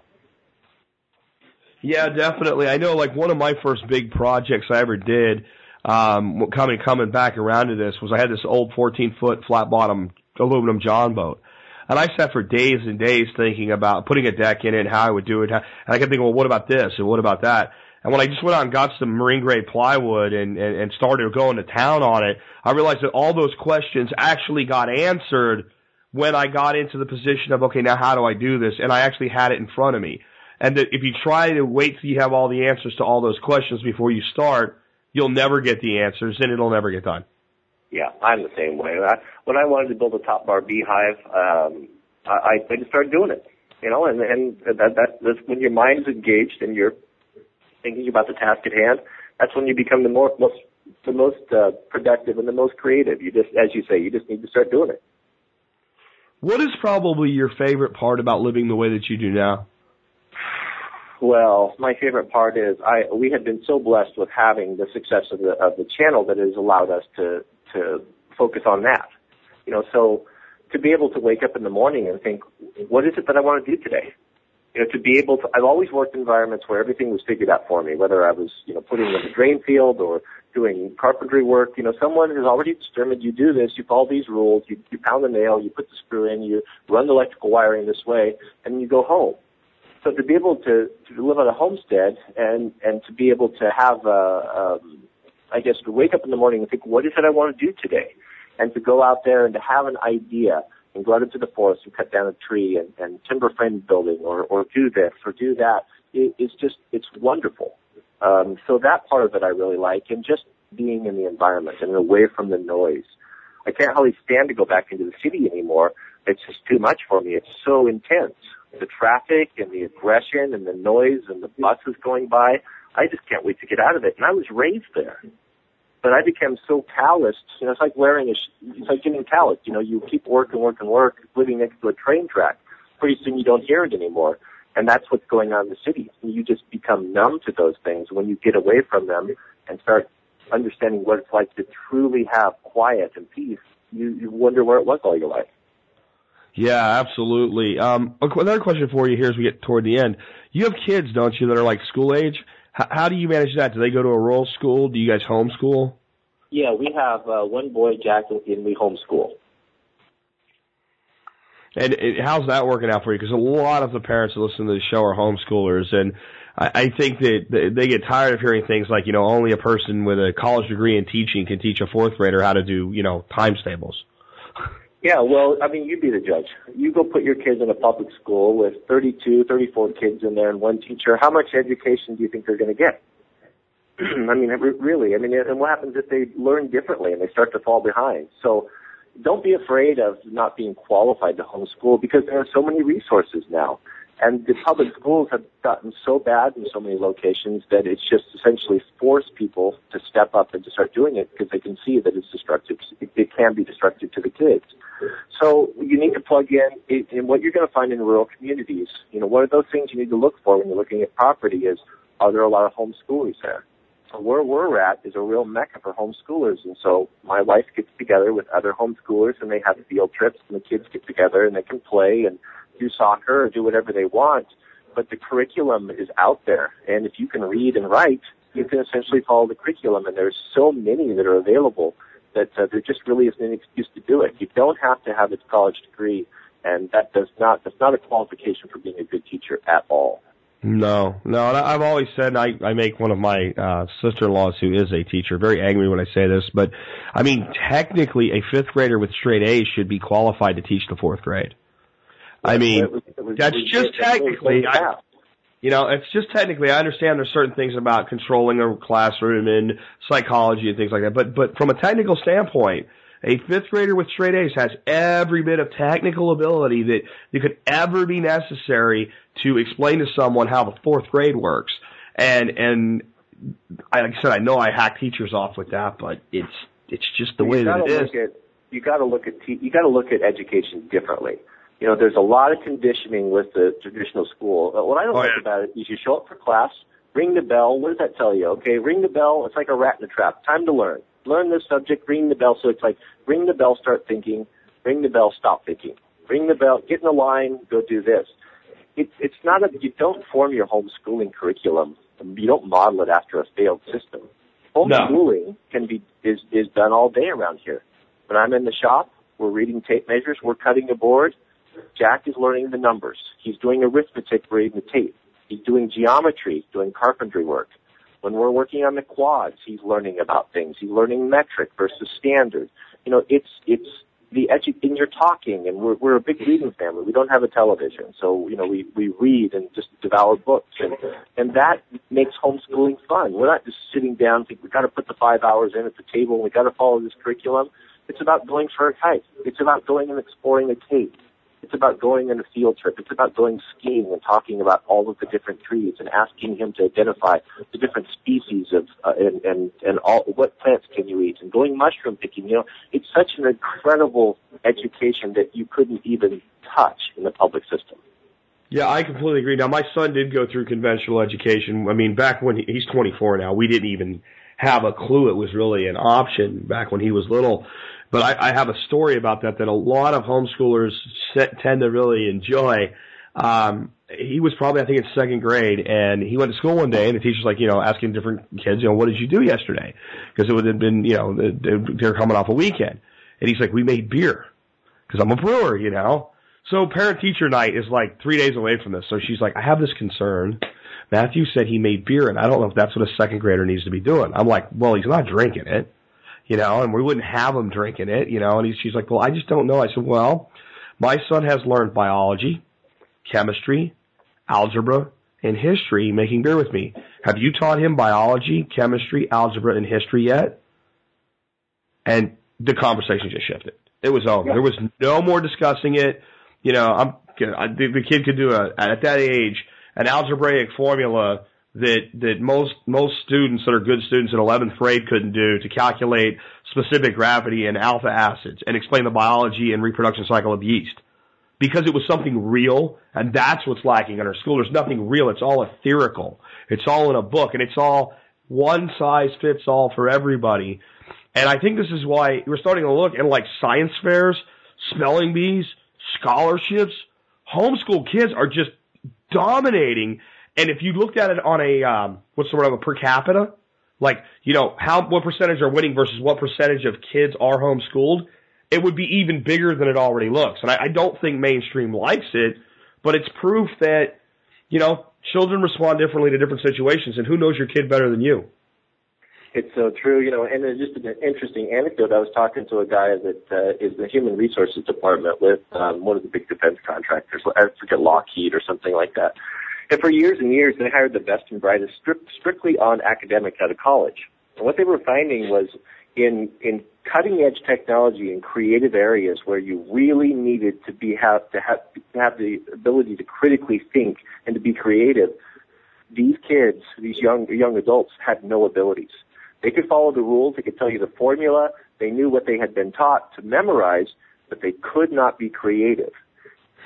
Yeah, definitely. I know, like one of my first big projects I ever did, um, coming coming back around to this was I had this old 14 foot flat bottom aluminum John boat. And I sat for days and days thinking about putting a deck in it how I would do it. And I kept thinking, well, what about this and what about that? And when I just went out and got some marine grade plywood and, and, and started going to town on it, I realized that all those questions actually got answered when I got into the position of, okay, now how do I do this? And I actually had it in front of me. and that if you try to wait till you have all the answers to all those questions before you start, you'll never get the answers and it'll never get done. Yeah, I'm the same way. When I wanted to build a top bar beehive, um, I, I just started doing it. You know, and and that that that's when your mind's engaged and you're thinking about the task at hand. That's when you become the more most the most uh, productive and the most creative. You just, as you say, you just need to start doing it. What is probably your favorite part about living the way that you do now? Well, my favorite part is I we have been so blessed with having the success of the of the channel that it has allowed us to to focus on that. You know, so to be able to wake up in the morning and think, what is it that I want to do today? You know, to be able to, I've always worked in environments where everything was figured out for me, whether I was, you know, putting in a drain field or doing carpentry work. You know, someone has already determined you do this, you follow these rules, you, you pound the nail, you put the screw in, you run the electrical wiring this way, and you go home. So to be able to, to live on a homestead and, and to be able to have, uh, um, I guess, to wake up in the morning and think, what is it I want to do today? And to go out there and to have an idea and go out into the forest and cut down a tree and, and timber frame building or, or do this or do that. It, it's just, it's wonderful. Um, so that part of it I really like and just being in the environment and away from the noise. I can't hardly stand to go back into the city anymore. It's just too much for me. It's so intense. The traffic and the aggression and the noise and the buses going by. I just can't wait to get out of it. And I was raised there but I became so calloused. You know, it's like wearing a, it's like getting calloused. You know, you keep working, working, work, living next to a train track. Pretty soon you don't hear it anymore. And that's what's going on in the city. You just become numb to those things when you get away from them and start understanding what it's like to truly have quiet and peace. You, you wonder where it was all your life. Yeah, absolutely. Um, another question for you here as we get toward the end. You have kids, don't you, that are like school age? How, how do you manage that? Do they go to a rural school? Do you guys homeschool? Yeah, we have uh, one boy, Jack, and we homeschool. And it, how's that working out for you? Because a lot of the parents that listen to the show are homeschoolers, and I, I think that they get tired of hearing things like, you know, only a person with a college degree in teaching can teach a fourth grader how to do, you know, times tables. Yeah, well, I mean, you be the judge. You go put your kids in a public school with 32, 34 kids in there and one teacher. How much education do you think they're going to get? I mean, really, I mean, and what happens if they learn differently and they start to fall behind? So don't be afraid of not being qualified to homeschool because there are so many resources now. And the public schools have gotten so bad in so many locations that it's just essentially forced people to step up and to start doing it because they can see that it's destructive. It can be destructive to the kids. So you need to plug in, in what you're going to find in rural communities. You know, what are those things you need to look for when you're looking at property is, are there a lot of homeschoolers there? So where we're at is a real mecca for homeschoolers. And so my wife gets together with other homeschoolers and they have field trips and the kids get together and they can play and do soccer or do whatever they want, but the curriculum is out there. And if you can read and write, you can essentially follow the curriculum. And there's so many that are available that uh, there just really isn't an excuse to do it. You don't have to have a college degree, and that does not that's not a qualification for being a good teacher at all. No, no. And I've always said, I, I make one of my uh, sister-in-laws who is a teacher very angry when I say this, but I mean, technically, a fifth grader with straight A's should be qualified to teach the fourth grade. I mean, was, was, that's just technically. I, you know, it's just technically. I understand there's certain things about controlling a classroom and psychology and things like that, but but from a technical standpoint, a fifth grader with straight A's has every bit of technical ability that, that could ever be necessary to explain to someone how the fourth grade works. And and I, like I said, I know I hack teachers off with that, but it's it's just the way that it is. At, you got to look at te- you got to look at education differently you know, there's a lot of conditioning with the traditional school. But what I don't oh, like yeah. about it is you show up for class, ring the bell. What does that tell you? Okay, ring the bell. It's like a rat in a trap. Time to learn. Learn this subject, ring the bell. So it's like ring the bell, start thinking. Ring the bell, stop thinking. Ring the bell, get in the line, go do this. It, it's not a, you don't form your homeschooling curriculum. You don't model it after a failed system. Homeschooling no. can be, is, is done all day around here. When I'm in the shop, we're reading tape measures, we're cutting a board, Jack is learning the numbers. He's doing arithmetic reading the tape. He's doing geometry, doing carpentry work. When we're working on the quads, he's learning about things. He's learning metric versus standard. You know, it's, it's the edu- and you're talking, and we're we're a big reading family. We don't have a television, so you know we we read and just devour books, and and that makes homeschooling fun. We're not just sitting down thinking we got to put the five hours in at the table, and we got to follow this curriculum. It's about going for a hike. It's about going and exploring a cave. It's about going on a field trip. It's about going skiing and talking about all of the different trees and asking him to identify the different species of uh, and and and all what plants can you eat and going mushroom picking. You know, it's such an incredible education that you couldn't even touch in the public system. Yeah, I completely agree. Now, my son did go through conventional education. I mean, back when he, he's 24 now, we didn't even have a clue it was really an option back when he was little. But I, I have a story about that that a lot of homeschoolers set, tend to really enjoy. Um, he was probably, I think, in second grade, and he went to school one day, and the teacher's like, you know, asking different kids, you know, what did you do yesterday? Because it would have been, you know, they're coming off a weekend, and he's like, we made beer, because I'm a brewer, you know. So parent teacher night is like three days away from this. So she's like, I have this concern. Matthew said he made beer, and I don't know if that's what a second grader needs to be doing. I'm like, well, he's not drinking it you know, and we wouldn't have him drinking it, you know, and he's, she's like, well, I just don't know. I said, well, my son has learned biology, chemistry, algebra, and history making beer with me. Have you taught him biology, chemistry, algebra, and history yet? And the conversation just shifted. It was over. Yeah. There was no more discussing it. You know, I'm, the, the kid could do a, at that age, an algebraic formula that that most most students that are good students in 11th grade couldn't do to calculate specific gravity and alpha acids and explain the biology and reproduction cycle of yeast. Because it was something real and that's what's lacking in our school. There's nothing real. It's all etherical. It's all in a book and it's all one size fits all for everybody. And i think this is why we're starting to look at like science fairs spelling bees scholarships. Homeschool kids are just dominating and if you looked at it on a um, what's the word a per capita, like you know how what percentage are winning versus what percentage of kids are homeschooled, it would be even bigger than it already looks. And I, I don't think mainstream likes it, but it's proof that you know children respond differently to different situations, and who knows your kid better than you. It's so true, you know, and it's just an interesting anecdote. I was talking to a guy that uh, is the human resources department with um, one of the big defense contractors. I forget Lockheed or something like that. And for years and years, they hired the best and brightest strictly on academics out of college. And what they were finding was in in cutting edge technology in creative areas where you really needed to be have to have to have the ability to critically think and to be creative, these kids, these young young adults, had no abilities. They could follow the rules, they could tell you the formula, they knew what they had been taught to memorize, but they could not be creative.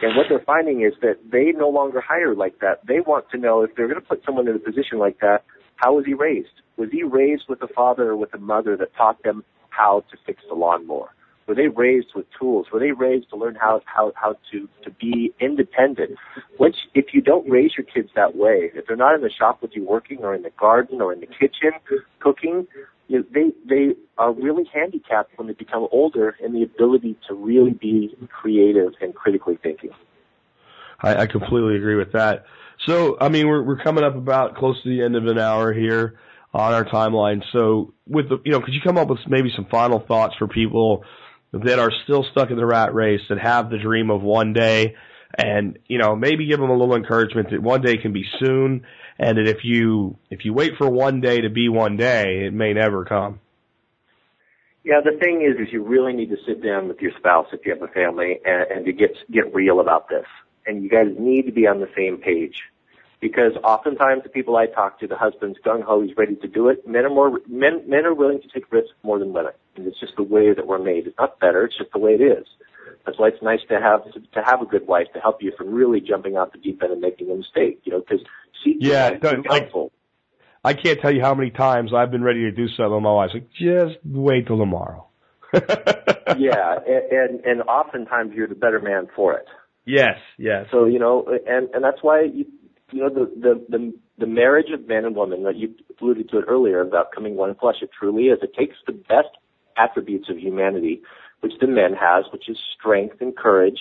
And what they're finding is that they no longer hire like that. They want to know if they're going to put someone in a position like that, how was he raised? Was he raised with a father or with a mother that taught them how to fix the lawnmower? Were they raised with tools? Were they raised to learn how how how to to be independent? Which, if you don't raise your kids that way, if they're not in the shop with you working, or in the garden, or in the kitchen cooking, you know, they they are really handicapped when they become older in the ability to really be creative and critically thinking. I, I completely agree with that. So, I mean, we're we're coming up about close to the end of an hour here on our timeline. So, with the you know, could you come up with maybe some final thoughts for people that are still stuck in the rat race that have the dream of one day, and you know, maybe give them a little encouragement that one day can be soon and that if you if you wait for one day to be one day, it may never come. Yeah, the thing is, is you really need to sit down with your spouse if you have a family and, and to get get real about this. And you guys need to be on the same page, because oftentimes the people I talk to, the husband's gung ho, he's ready to do it. Men are more men men are willing to take risks more than women, and it's just the way that we're made. It's not better; it's just the way it is. That's why it's nice to have to, to have a good wife to help you from really jumping off the deep end and making a mistake. You know, because she yeah, like, I can't tell you how many times I've been ready to do something. And my wife's like, just wait till tomorrow. yeah, and, and and oftentimes you're the better man for it. Yes, yes. So you know, and and that's why you, you know the the the the marriage of man and woman that you alluded to it earlier about coming one flesh. It truly is. It takes the best attributes of humanity which the men has, which is strength and courage,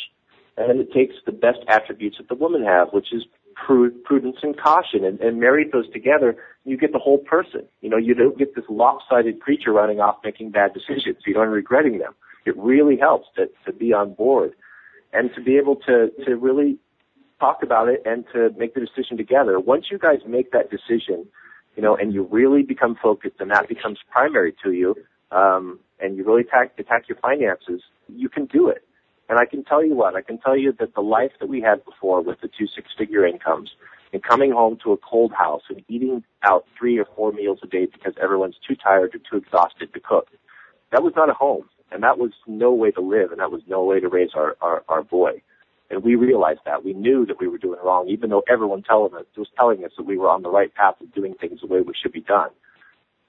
and it takes the best attributes that the women have, which is prudence and caution, and, and married those together, you get the whole person. You know, you don't get this lopsided creature running off making bad decisions. You don't regretting them. it really helps to, to be on board and to be able to, to really talk about it and to make the decision together. Once you guys make that decision, you know, and you really become focused and that becomes primary to you, um, and you really attack, attack your finances, you can do it. And I can tell you what, I can tell you that the life that we had before with the two six-figure incomes and coming home to a cold house and eating out three or four meals a day because everyone's too tired or too exhausted to cook, that was not a home. And that was no way to live and that was no way to raise our, our, our boy. And we realized that. We knew that we were doing wrong, even though everyone telling us, was telling us that we were on the right path of doing things the way we should be done.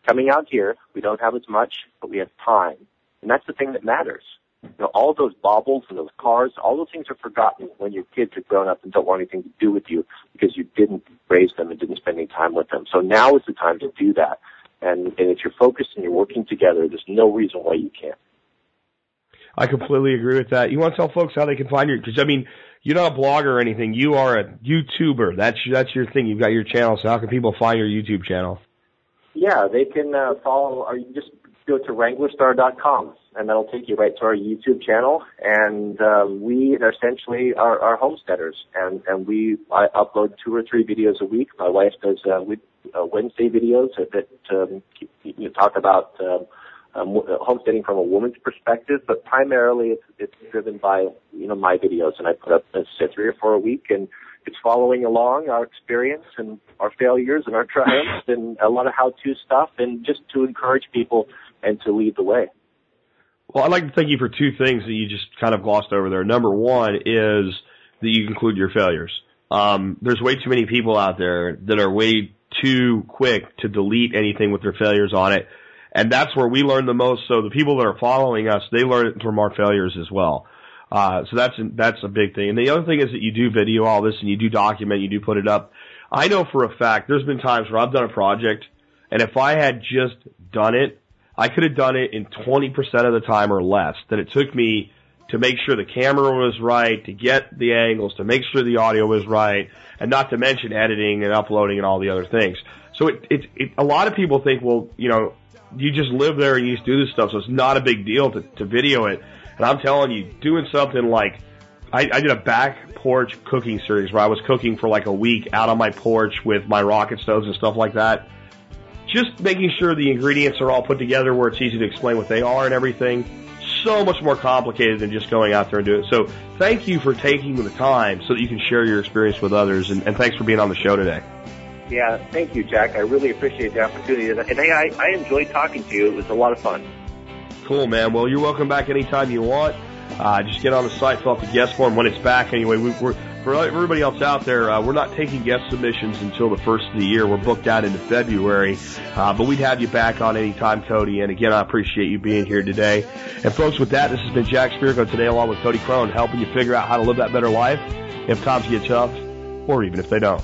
Coming out here, we don't have as much, but we have time. And that's the thing that matters. You know, all those baubles and those cars, all those things are forgotten when your kids are grown up and don't want anything to do with you because you didn't raise them and didn't spend any time with them. So now is the time to do that. And, and if you're focused and you're working together, there's no reason why you can't. I completely agree with that. You want to tell folks how they can find you? Because I mean, you're not a blogger or anything. You are a YouTuber. That's that's your thing. You've got your channel. So how can people find your YouTube channel? Yeah, they can uh, follow, or you can just go to WranglerStar.com, and that'll take you right to our YouTube channel. And uh, we essentially are, are homesteaders, and and we I upload two or three videos a week. My wife does uh, we, uh, Wednesday videos that, um, you talk about. Uh, um, homesteading from a woman's perspective, but primarily it's, it's driven by, you know, my videos and I put up, uh, say, three or four a week and it's following along our experience and our failures and our triumphs and a lot of how-to stuff and just to encourage people and to lead the way. Well, I'd like to thank you for two things that you just kind of glossed over there. Number one is that you include your failures. Um, there's way too many people out there that are way too quick to delete anything with their failures on it and that's where we learn the most. So the people that are following us, they learn from our failures as well. Uh, so that's that's a big thing. And the other thing is that you do video all this and you do document, you do put it up. I know for a fact there's been times where I've done a project, and if I had just done it, I could have done it in 20% of the time or less that it took me to make sure the camera was right, to get the angles, to make sure the audio was right, and not to mention editing and uploading and all the other things. So it, it, it a lot of people think, well, you know, you just live there and you just do this stuff, so it's not a big deal to, to video it. And I'm telling you, doing something like I, I did a back porch cooking series where I was cooking for like a week out on my porch with my rocket stoves and stuff like that. Just making sure the ingredients are all put together where it's easy to explain what they are and everything. So much more complicated than just going out there and doing it. So thank you for taking the time so that you can share your experience with others and, and thanks for being on the show today. Yeah, thank you, Jack. I really appreciate the opportunity, and I, I enjoyed talking to you. It was a lot of fun. Cool, man. Well, you're welcome back anytime you want. Uh, just get on the site, fill out the guest form when it's back. Anyway, we, are for everybody else out there, uh, we're not taking guest submissions until the first of the year. We're booked out into February, uh, but we'd have you back on anytime, Cody. And again, I appreciate you being here today. And folks, with that, this has been Jack Spirko today, along with Cody Crone, helping you figure out how to live that better life if times get tough, or even if they don't.